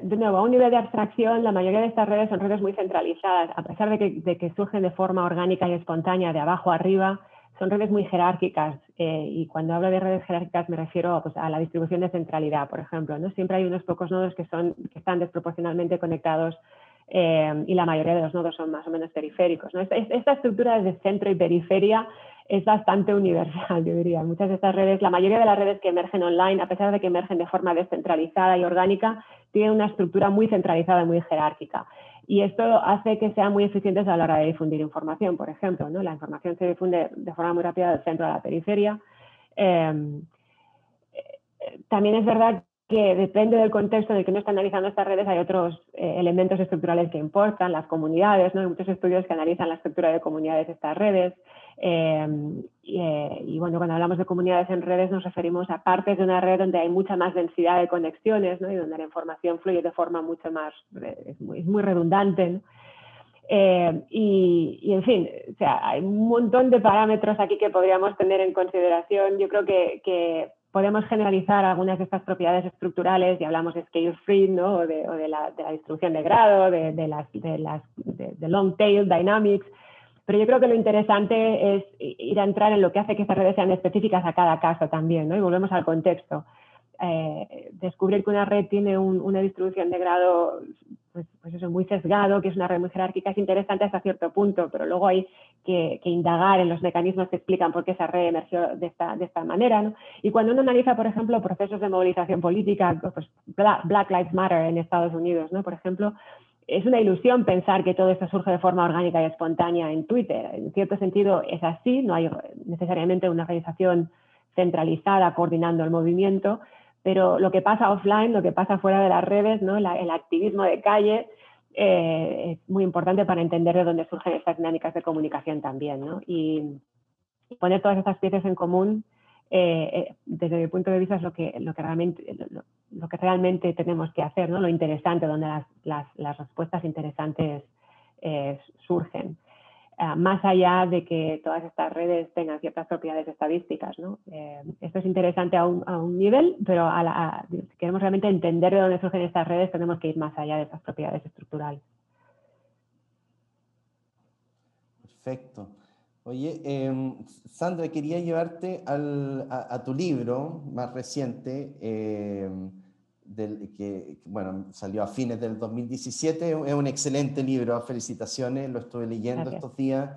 de nuevo, a un nivel de abstracción, la mayoría de estas redes son redes muy centralizadas, a pesar de que, surgen de forma orgánica y espontánea, de abajo arriba, son redes muy jerárquicas. Eh, y cuando hablo de redes jerárquicas me refiero pues, a la distribución de centralidad, por ejemplo. ¿no? Siempre hay unos pocos nodos que, son, que están desproporcionalmente conectados y la mayoría de los nodos son más o menos periféricos. Esta, estructura de centro y periferia es bastante universal, yo diría. Muchas de estas redes, la mayoría de las redes que emergen online, a pesar de que emergen de forma descentralizada y orgánica, tienen una estructura muy centralizada y muy jerárquica. Y esto hace que sean muy eficientes a la hora de difundir información, por ejemplo. ¿no? La información se difunde de forma muy rápida del centro a la periferia. Em, eh, también es verdad que depende del contexto en el que uno está analizando estas redes, hay otros eh, elementos estructurales que importan, las comunidades, ¿no? hay muchos estudios que analizan la estructura de comunidades de estas redes. Em, eh, y, bueno, cuando hablamos de comunidades en redes nos referimos a partes de una red donde hay mucha más densidad de conexiones ¿no? y donde la información fluye de forma mucho más, es muy, redundante. Em, y, en fin, o sea, hay un montón de parámetros aquí que podríamos tener en consideración. Yo creo que, que podemos generalizar algunas de estas propiedades estructurales y hablamos de scale free ¿no? o, de, la, distribución de grado, de, las, de, las, de, long tail dynamics, pero yo creo que lo interesante es ir a entrar en lo que hace que estas redes sean específicas a cada caso también, ¿no? y volvemos al contexto. Eh, descubrir que una red tiene una distribución de grado pues, pues, eso, muy sesgado, que es una red muy jerárquica, es interesante hasta cierto punto, pero luego hay que, indagar en los mecanismos que explican por qué esa red emergió de esta, manera. Y cuando uno analiza, por ejemplo, procesos de movilización política, pues Black Lives Matter en Estados Unidos, ¿no? por ejemplo, es una ilusión pensar que todo esto surge de forma orgánica y espontánea en Twitter. En cierto sentido es así, no hay necesariamente una organización centralizada coordinando el movimiento, pero lo que pasa offline, lo que pasa fuera de las redes, ¿no? el activismo de calle, eh, es muy importante para entender de dónde surgen estas dinámicas de comunicación también. Y poner todas estas piezas en común, eh, eh, desde mi punto de vista, es lo que, lo que, realmente, lo, que realmente tenemos que hacer, ¿no? lo interesante, donde las, las, respuestas interesantes surgen. Ah, más allá de que todas estas redes tengan ciertas propiedades estadísticas. ¿no? Eh, esto es interesante a un, a un nivel, pero a si queremos realmente entender de dónde surgen estas redes, tenemos que ir más allá de esas propiedades estructurales. Perfecto. Oye, em, Sandra, quería llevarte al, a, tu libro más reciente. Em, que, bueno, salió a fines del 2017. Es un excelente libro, felicitaciones, lo estuve leyendo estos días.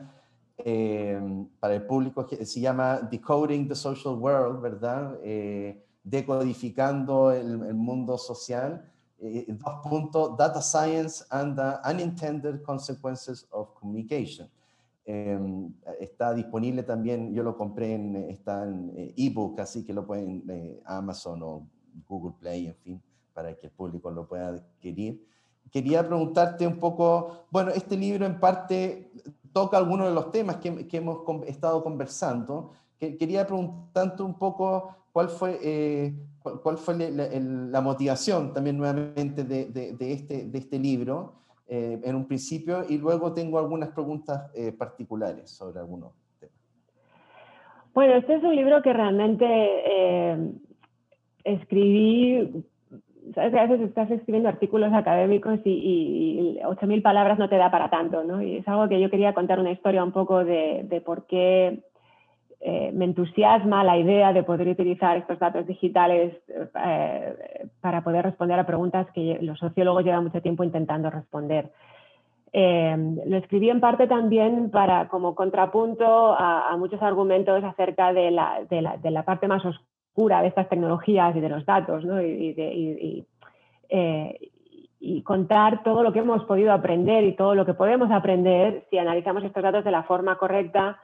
Eh, para el público se llama Decoding the Social World, ¿verdad? Eh, decodificando el, mundo social. Eh, dos puntos, Data Science and the Unintended Consequences of Communication. Está disponible también, yo lo compré en, está en ebook, así que lo pueden Amazon o Google Play, en fin, para que el público lo pueda adquirir. Quería preguntarte un poco, bueno, este libro en parte toca algunos de los temas que, que hemos estado conversando. Que, quería preguntarte un poco cuál fue, eh, cuál, fue la, motivación también nuevamente de, de, este, de este libro eh, en un principio y luego tengo algunas preguntas eh, particulares sobre algunos temas. Bueno, este es un libro que realmente escribí, sabes que a veces estás escribiendo artículos académicos y, y 8.000 palabras no te da para tanto, ¿no? Y es algo que yo quería contar una historia un poco de, de por qué eh, me entusiasma la idea de poder utilizar estos datos digitales eh, para poder responder a preguntas que los sociólogos llevan mucho tiempo intentando responder. Eh, lo escribí en parte también para, como contrapunto a, a muchos argumentos acerca de la, de, la, de la, parte más oscura de estas tecnologías y de los datos, ¿no? y, eh, y, contar todo lo que hemos podido aprender y todo lo que podemos aprender si analizamos estos datos de la forma correcta,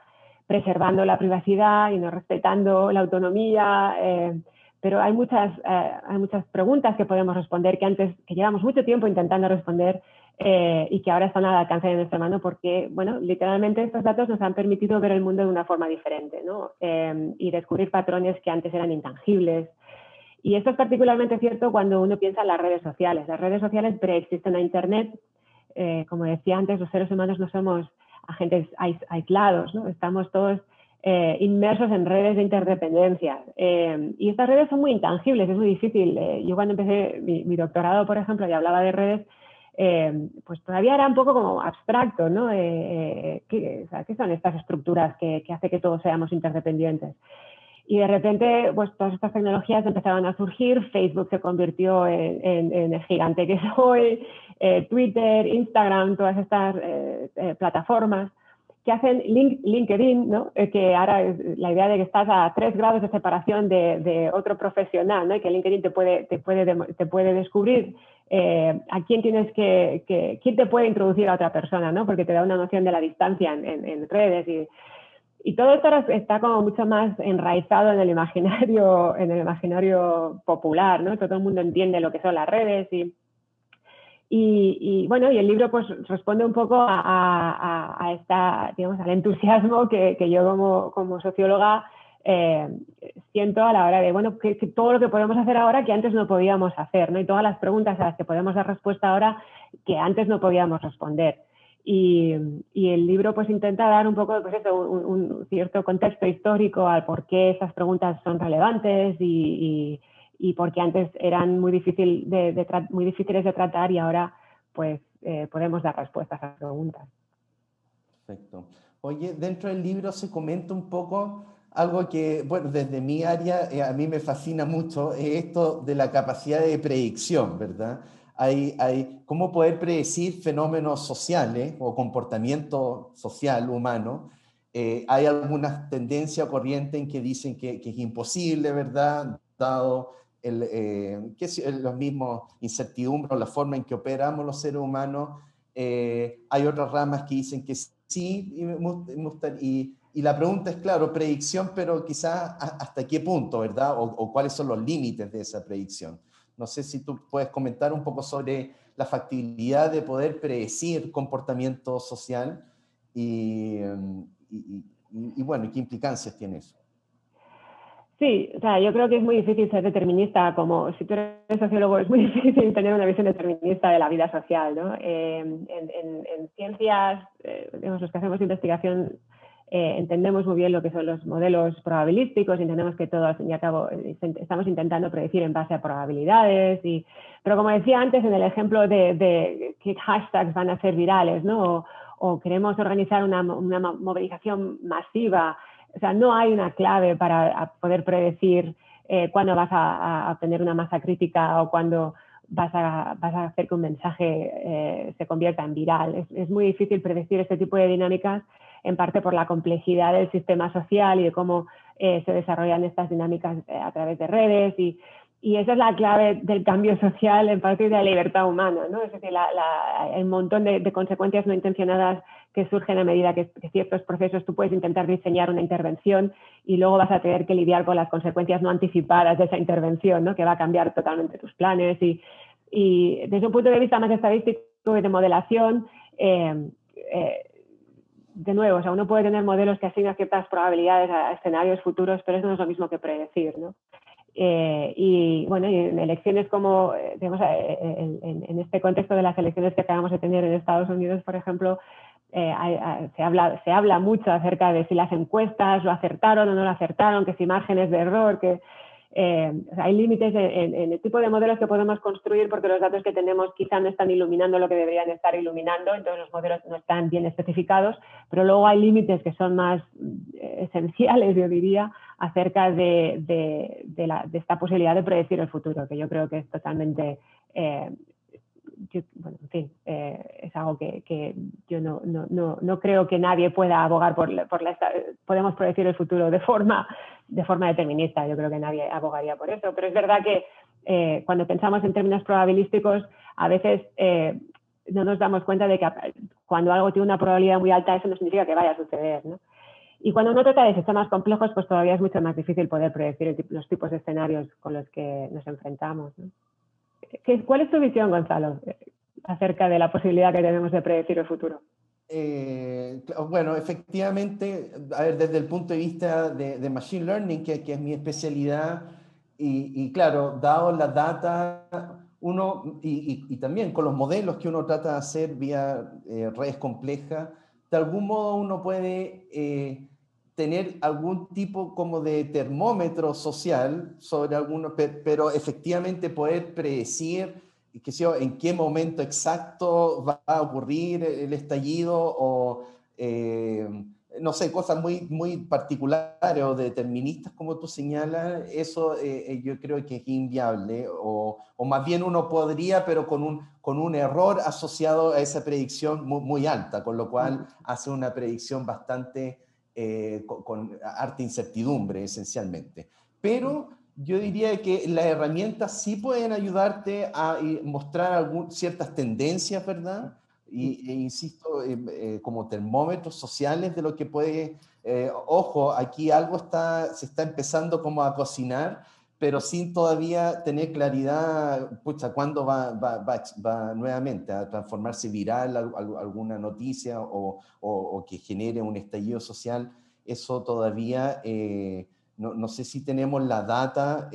preservando la privacidad y no respetando la autonomía. Eh, pero hay muchas, eh, hay muchas preguntas que podemos responder que antes, que llevamos mucho tiempo intentando responder eh, y que ahora están al alcance de nuestra mano porque, bueno, literalmente estos datos nos han permitido ver el mundo de una forma diferente ¿no? Em, y descubrir patrones que antes eran intangibles. Y esto es particularmente cierto cuando uno piensa en las redes sociales. Las redes sociales preexisten a Internet. Como decía antes, los seres humanos no somos agentes aislados, ¿no? estamos todos eh, inmersos en redes de interdependencia. Em, y estas redes son muy intangibles, es muy difícil. yo cuando empecé mi, doctorado, por ejemplo, y hablaba de redes, eh, pues todavía era un poco como abstracto, ¿no? Eh, eh, ¿qué, son estas estructuras que, que hace que todos seamos interdependientes? Y de repente, pues todas estas tecnologías empezaron a surgir, Facebook se convirtió en, el gigante que es hoy, eh, Twitter, Instagram, todas estas eh, eh, plataformas que hacen LinkedIn, ¿no? que ahora es la idea de que estás a tres grados de separación de, otro profesional, ¿no? y que LinkedIn te puede, te puede, te puede descubrir a quién tienes que, quién te puede introducir a otra persona, ¿no? porque te da una noción de la distancia en, en redes y y todo esto está como mucho más enraizado en el imaginario, en el imaginario popular, ¿no? Todo el mundo entiende lo que son las redes y, y, bueno, y el libro pues responde un poco a, esta, digamos, al entusiasmo que, yo como, como socióloga eh, siento a la hora de, bueno, que, todo lo que podemos hacer ahora que antes no podíamos hacer, ¿no? Y todas las preguntas a las que podemos dar respuesta ahora que antes no podíamos responder. Y, el libro pues intenta dar un poco pues un, cierto contexto histórico al por qué esas preguntas son relevantes y, y, por qué antes eran muy, difícil de, muy difíciles de tratar y ahora pues eh, podemos dar respuestas a esas preguntas. Perfecto. Oye, dentro del libro se comenta un poco algo que, bueno, desde mi área eh, a mí me fascina mucho, esto de la capacidad de predicción, ¿verdad? Hay, hay cómo poder predecir fenómenos sociales o comportamiento social humano. Eh, hay algunas tendencias corrientes en que dicen que, es imposible, ¿verdad? Dado el, eh, que los mismos incertidumbres la forma en que operamos los seres humanos. Eh, hay otras ramas que dicen que sí, y, y, la pregunta es, claro, predicción, pero quizás hasta qué punto, ¿verdad? O, o cuáles son los límites de esa predicción. No sé si tú puedes comentar un poco sobre la factibilidad de poder predecir comportamiento social y, y, bueno, qué implicancias tiene eso. Sí, o sea, yo creo que es muy difícil ser determinista, como si tú eres sociólogo, es muy difícil tener una visión determinista de la vida social, ¿no? Eh, en, ciencias, eh, los que hacemos investigación eh, entendemos muy bien lo que son los modelos probabilísticos, entendemos que todo, al fin y al cabo, eh, estamos intentando predecir en base a probabilidades. Y, pero como decía antes, en el ejemplo de, qué hashtags van a ser virales, ¿no? O, queremos organizar una, movilización masiva, o sea, no hay una clave para poder predecir eh, cuándo vas a, obtener una masa crítica o cuándo vas a, vas a hacer que un mensaje se convierta en viral. Es, es, muy difícil predecir este tipo de dinámicas en parte por la complejidad del sistema social y de cómo eh, se desarrollan estas dinámicas eh, a través de redes y, y, esa es la clave del cambio social en parte de la libertad humana, ¿no? Es decir, el montón de, consecuencias no intencionadas que surgen a medida que, ciertos procesos tú puedes intentar diseñar una intervención y luego vas a tener que lidiar con las consecuencias no anticipadas de esa intervención, ¿no? Que va a cambiar totalmente tus planes y, y desde un punto de vista más estadístico y de modelación, eh, de nuevo, o sea, uno puede tener modelos que asignan ciertas probabilidades a escenarios futuros, pero eso no es lo mismo que predecir, ¿no? Eh, y bueno, y en elecciones como, eh, digamos, eh, en, este contexto de las elecciones que acabamos de tener en Estados Unidos, por ejemplo, se, habla, se habla mucho acerca de si las encuestas lo acertaron o no lo acertaron, que si márgenes de error, que eh, hay límites en, el tipo de modelos que podemos construir porque los datos que tenemos quizá no están iluminando lo que deberían estar iluminando, entonces los modelos no están bien especificados, pero luego hay límites que son más eh, esenciales, yo diría, acerca de, esta posibilidad de predecir el futuro, que yo creo que es totalmente eh, bueno, en fin, es algo que, yo no, no, no, creo que nadie pueda abogar por, por la, podemos predecir el futuro de forma, de forma determinista, yo creo que nadie abogaría por eso, pero es verdad que eh, cuando pensamos en términos probabilísticos, a veces eh, no nos damos cuenta de que cuando algo tiene una probabilidad muy alta, eso no significa que vaya a suceder. Y cuando uno trata de sistemas complejos, pues todavía es mucho más difícil poder predecir los tipos de escenarios con los que nos enfrentamos. ¿Cuál es tu visión, Gonzalo, acerca de la posibilidad que tenemos de predecir el futuro? Eh, bueno, efectivamente, a ver, desde el punto de vista de, Machine Learning, que, es mi especialidad, y, claro, dado la data, uno, y, también con los modelos que uno trata de hacer vía eh, redes complejas, de algún modo uno puede eh, tener algún tipo como de termómetro social sobre algunos, pero efectivamente poder predecir que en qué momento exacto va a ocurrir el estallido o, eh, no sé, cosas muy, muy particulares o deterministas como tú señalas, eso eh, eh, yo creo que es inviable, o, o, más bien uno podría, pero con un, con un error asociado a esa predicción muy, muy alta, con lo cual hace una predicción bastante eh, con, con, harta incertidumbre esencialmente. Pero yo diría que las herramientas sí pueden ayudarte a mostrar algún, ciertas tendencias, ¿verdad? y, e insisto, eh, eh, como termómetros sociales de lo que puede, eh, ojo, aquí algo está, se está empezando como a cocinar, pero sin todavía tener claridad, pucha, cuándo va, va, va, va nuevamente a transformarse viral alguna noticia o, o, o, que genere un estallido social, eso todavía... No, no, sé si tenemos la data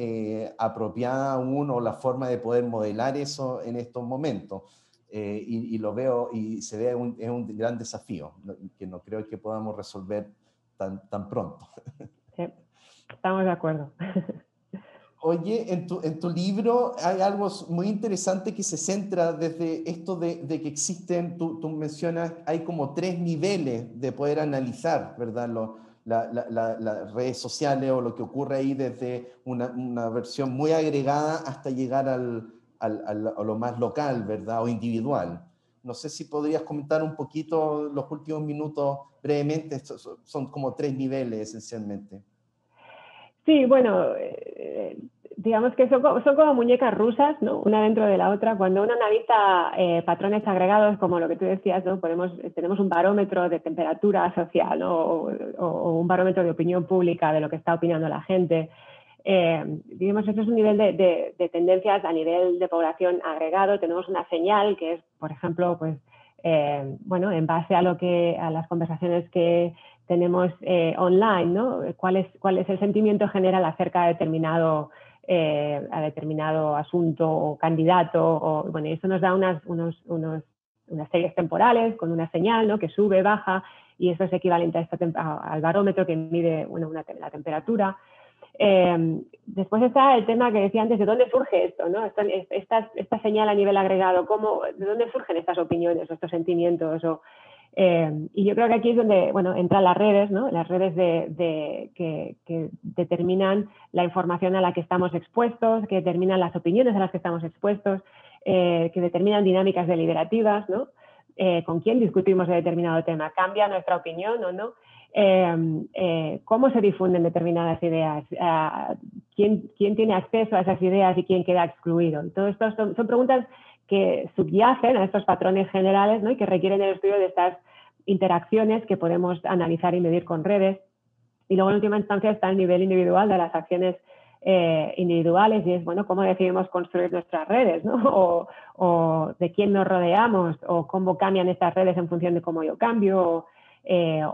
apropiada aún o la forma de poder modelar eso en estos momentos. Eh, y, lo veo y se ve un, es un gran desafío que no creo que podamos resolver tan, tan pronto. Sí, estamos de acuerdo. Oye, en tu, en tu libro hay algo muy interesante que se centra desde esto de, de que existen, tú, tú, mencionas, hay como tres niveles de poder analizar, ¿verdad? Lo, las la, la, redes sociales o lo que ocurre ahí desde una, una versión muy agregada hasta llegar al, al, a lo más local, ¿verdad? O individual. No sé si podrías comentar un poquito los últimos minutos brevemente, son como tres niveles esencialmente. Sí, bueno, eh, digamos que son, como muñecas rusas, ¿no? Una dentro de la otra. Cuando uno analiza eh, patrones agregados, como lo que tú decías, ¿no? Podemos, tenemos un barómetro de temperatura social ¿no? o, o, un barómetro de opinión pública de lo que está opinando la gente. Eh, digamos, eso es un nivel de, de, tendencias a nivel de población agregado. Tenemos una señal que es, por ejemplo, pues, eh, bueno, en base a lo que a las conversaciones que tenemos eh, online, ¿no? ¿Cuál es, ¿Cuál es el sentimiento general acerca de determinado, eh, a determinado asunto o candidato? O, bueno, eso nos da unas, unos, unas series temporales con una señal, ¿no? Que sube, baja, y eso es equivalente a esta, al barómetro que mide bueno, una, la temperatura. Eh, después está el tema que decía antes, ¿de dónde surge esto? ¿no? Esta, esta, esta, señal a nivel agregado, ¿cómo, ¿de dónde surgen estas opiniones o estos sentimientos? O, eh, y yo creo que aquí es donde bueno, entran las redes, ¿no? las redes de, de, que, determinan la información a la que estamos expuestos, que determinan las opiniones a las que estamos expuestos, eh, que determinan dinámicas deliberativas, ¿no? Eh, con quién discutimos de determinado tema, cambia nuestra opinión o no. Em, eh, cómo se difunden determinadas ideas, eh, ¿quién, tiene acceso a esas ideas y quién queda excluido. todo esto son, preguntas que subyacen a estos patrones generales y que requieren el estudio de estas interacciones que podemos analizar y medir con redes. Y luego en última instancia está el nivel individual de las acciones eh, individuales y es, bueno, cómo decidimos construir nuestras redes, ¿no? O, de quién nos rodeamos, o cómo cambian estas redes en función de cómo yo cambio, o, eh,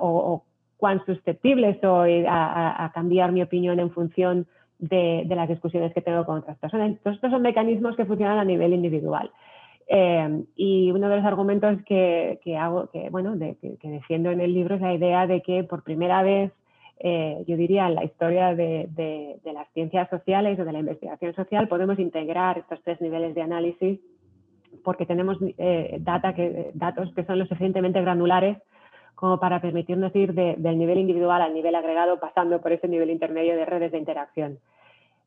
cuán susceptible soy a, a, cambiar mi opinión en función de, de, las discusiones que tengo con otras personas. Entonces, estos son mecanismos que funcionan a nivel individual. Eh, y uno de los argumentos que, hago, que, bueno, que, defiendo en el libro es la idea de que por primera vez, eh, yo diría, en la historia de, las ciencias sociales o de la investigación social, podemos integrar estos tres niveles de análisis porque tenemos eh, data datos que son lo suficientemente granulares como para permitirnos ir de, del nivel individual al nivel agregado pasando por ese nivel intermedio de redes de interacción.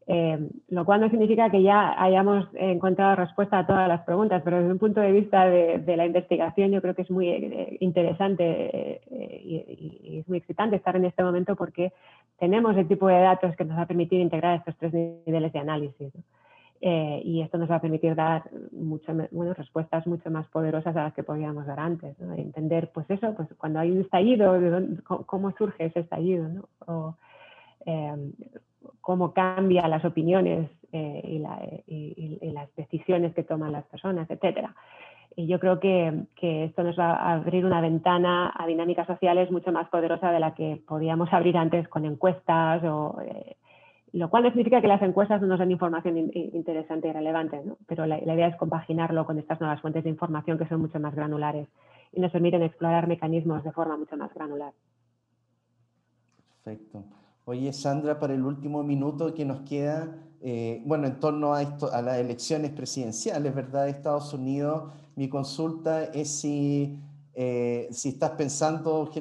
Eh, lo cual no significa que ya hayamos encontrado respuesta a todas las preguntas, pero desde un punto de vista de, de la investigación yo creo que es muy eh, interesante eh, y, y, es muy excitante estar en este momento porque tenemos el tipo de datos que nos va a permitir integrar estos tres niveles de análisis. ¿no? Eh, y esto nos va a permitir dar mucho, bueno, respuestas mucho más poderosas a las que podíamos dar antes. ¿no? Entender, pues eso, pues cuando hay un estallido, dónde, cómo surge ese estallido, ¿no? o eh, cómo cambian las opiniones eh, y, la, y, y, las decisiones que toman las personas, etcétera. Y yo creo que, esto nos va a abrir una ventana a dinámicas sociales mucho más poderosa de la que podíamos abrir antes con encuestas o eh, lo cual no significa que las encuestas no nos den información in, interesante y relevante, ¿no? pero la, idea es compaginarlo con estas nuevas fuentes de información que son mucho más granulares y nos permiten explorar mecanismos de forma mucho más granular. Perfecto. Oye, Sandra, para el último minuto que nos queda, eh, bueno, en torno a, esto, a las elecciones presidenciales, ¿verdad?, de Estados Unidos, mi consulta es si eh, si estás pensando,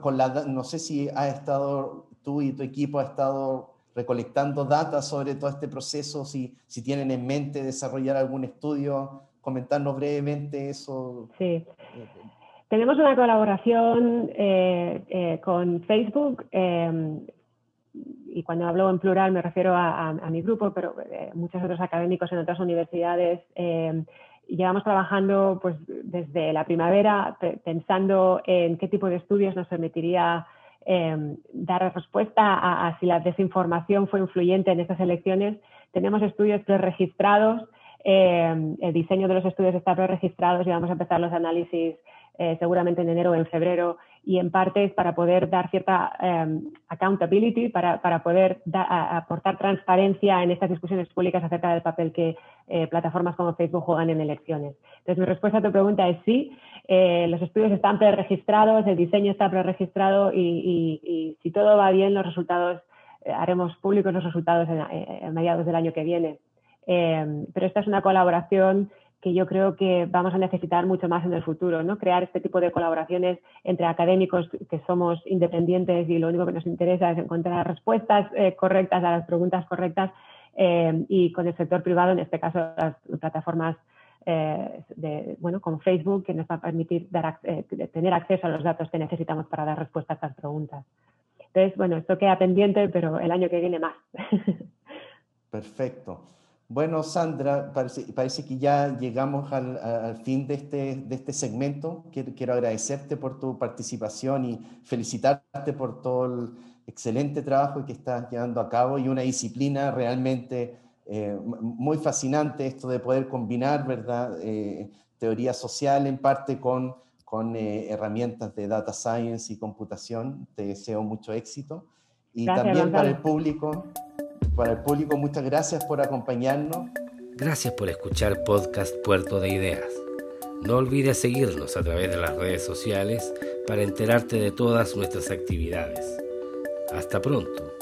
con la, no sé si has estado, tú y tu equipo ha estado recolectando datos sobre todo este proceso, si, si tienen en mente desarrollar algún estudio, comentarnos brevemente eso. Sí. Tenemos una colaboración eh, eh, con Facebook em, y cuando hablo en plural me refiero a, mi grupo, pero muchos otros académicos en otras universidades em, llevamos trabajando pues, desde la primavera pensando en qué tipo de estudios nos permitiría em, dar respuesta a, si la desinformación fue influyente en estas elecciones. Tenemos estudios preregistrados, eh, el diseño de los estudios está preregistrado y vamos a empezar los análisis eh, seguramente en enero o en febrero y en parte es para poder dar cierta em, accountability, para, para poder aportar transparencia en estas discusiones públicas acerca del papel que eh, plataformas como Facebook juegan en elecciones. Entonces, mi respuesta a tu pregunta es sí, eh, los estudios están preregistrados, el diseño está preregistrado y, y, si todo va bien, los resultados, haremos públicos los resultados a mediados del año que viene. Em, pero esta es una colaboración que yo creo que vamos a necesitar mucho más en el futuro, ¿no? Crear este tipo de colaboraciones entre académicos que somos independientes y lo único que nos interesa es encontrar respuestas eh, correctas a las preguntas correctas eh, y con el sector privado, en este caso las plataformas eh, de, bueno, con Facebook, que nos va a permitir dar, tener acceso a los datos que necesitamos para dar respuesta a estas preguntas. Entonces, bueno, esto queda pendiente, pero el año que viene más. Perfecto. Bueno, Sandra, parece, que ya llegamos al, fin de este, de este segmento. Quiero, agradecerte por tu participación y felicitarte por todo el excelente trabajo que estás llevando a cabo y una disciplina realmente eh, muy fascinante esto de poder combinar, ¿verdad? Eh, teoría social en parte con, con eh, herramientas de data science y computación. Te deseo mucho éxito. Y también para el público, para el público, muchas gracias por acompañarnos. Gracias por escuchar Podcast Puerto de Ideas. No olvides seguirnos a través de las redes sociales para enterarte de todas nuestras actividades. Hasta pronto.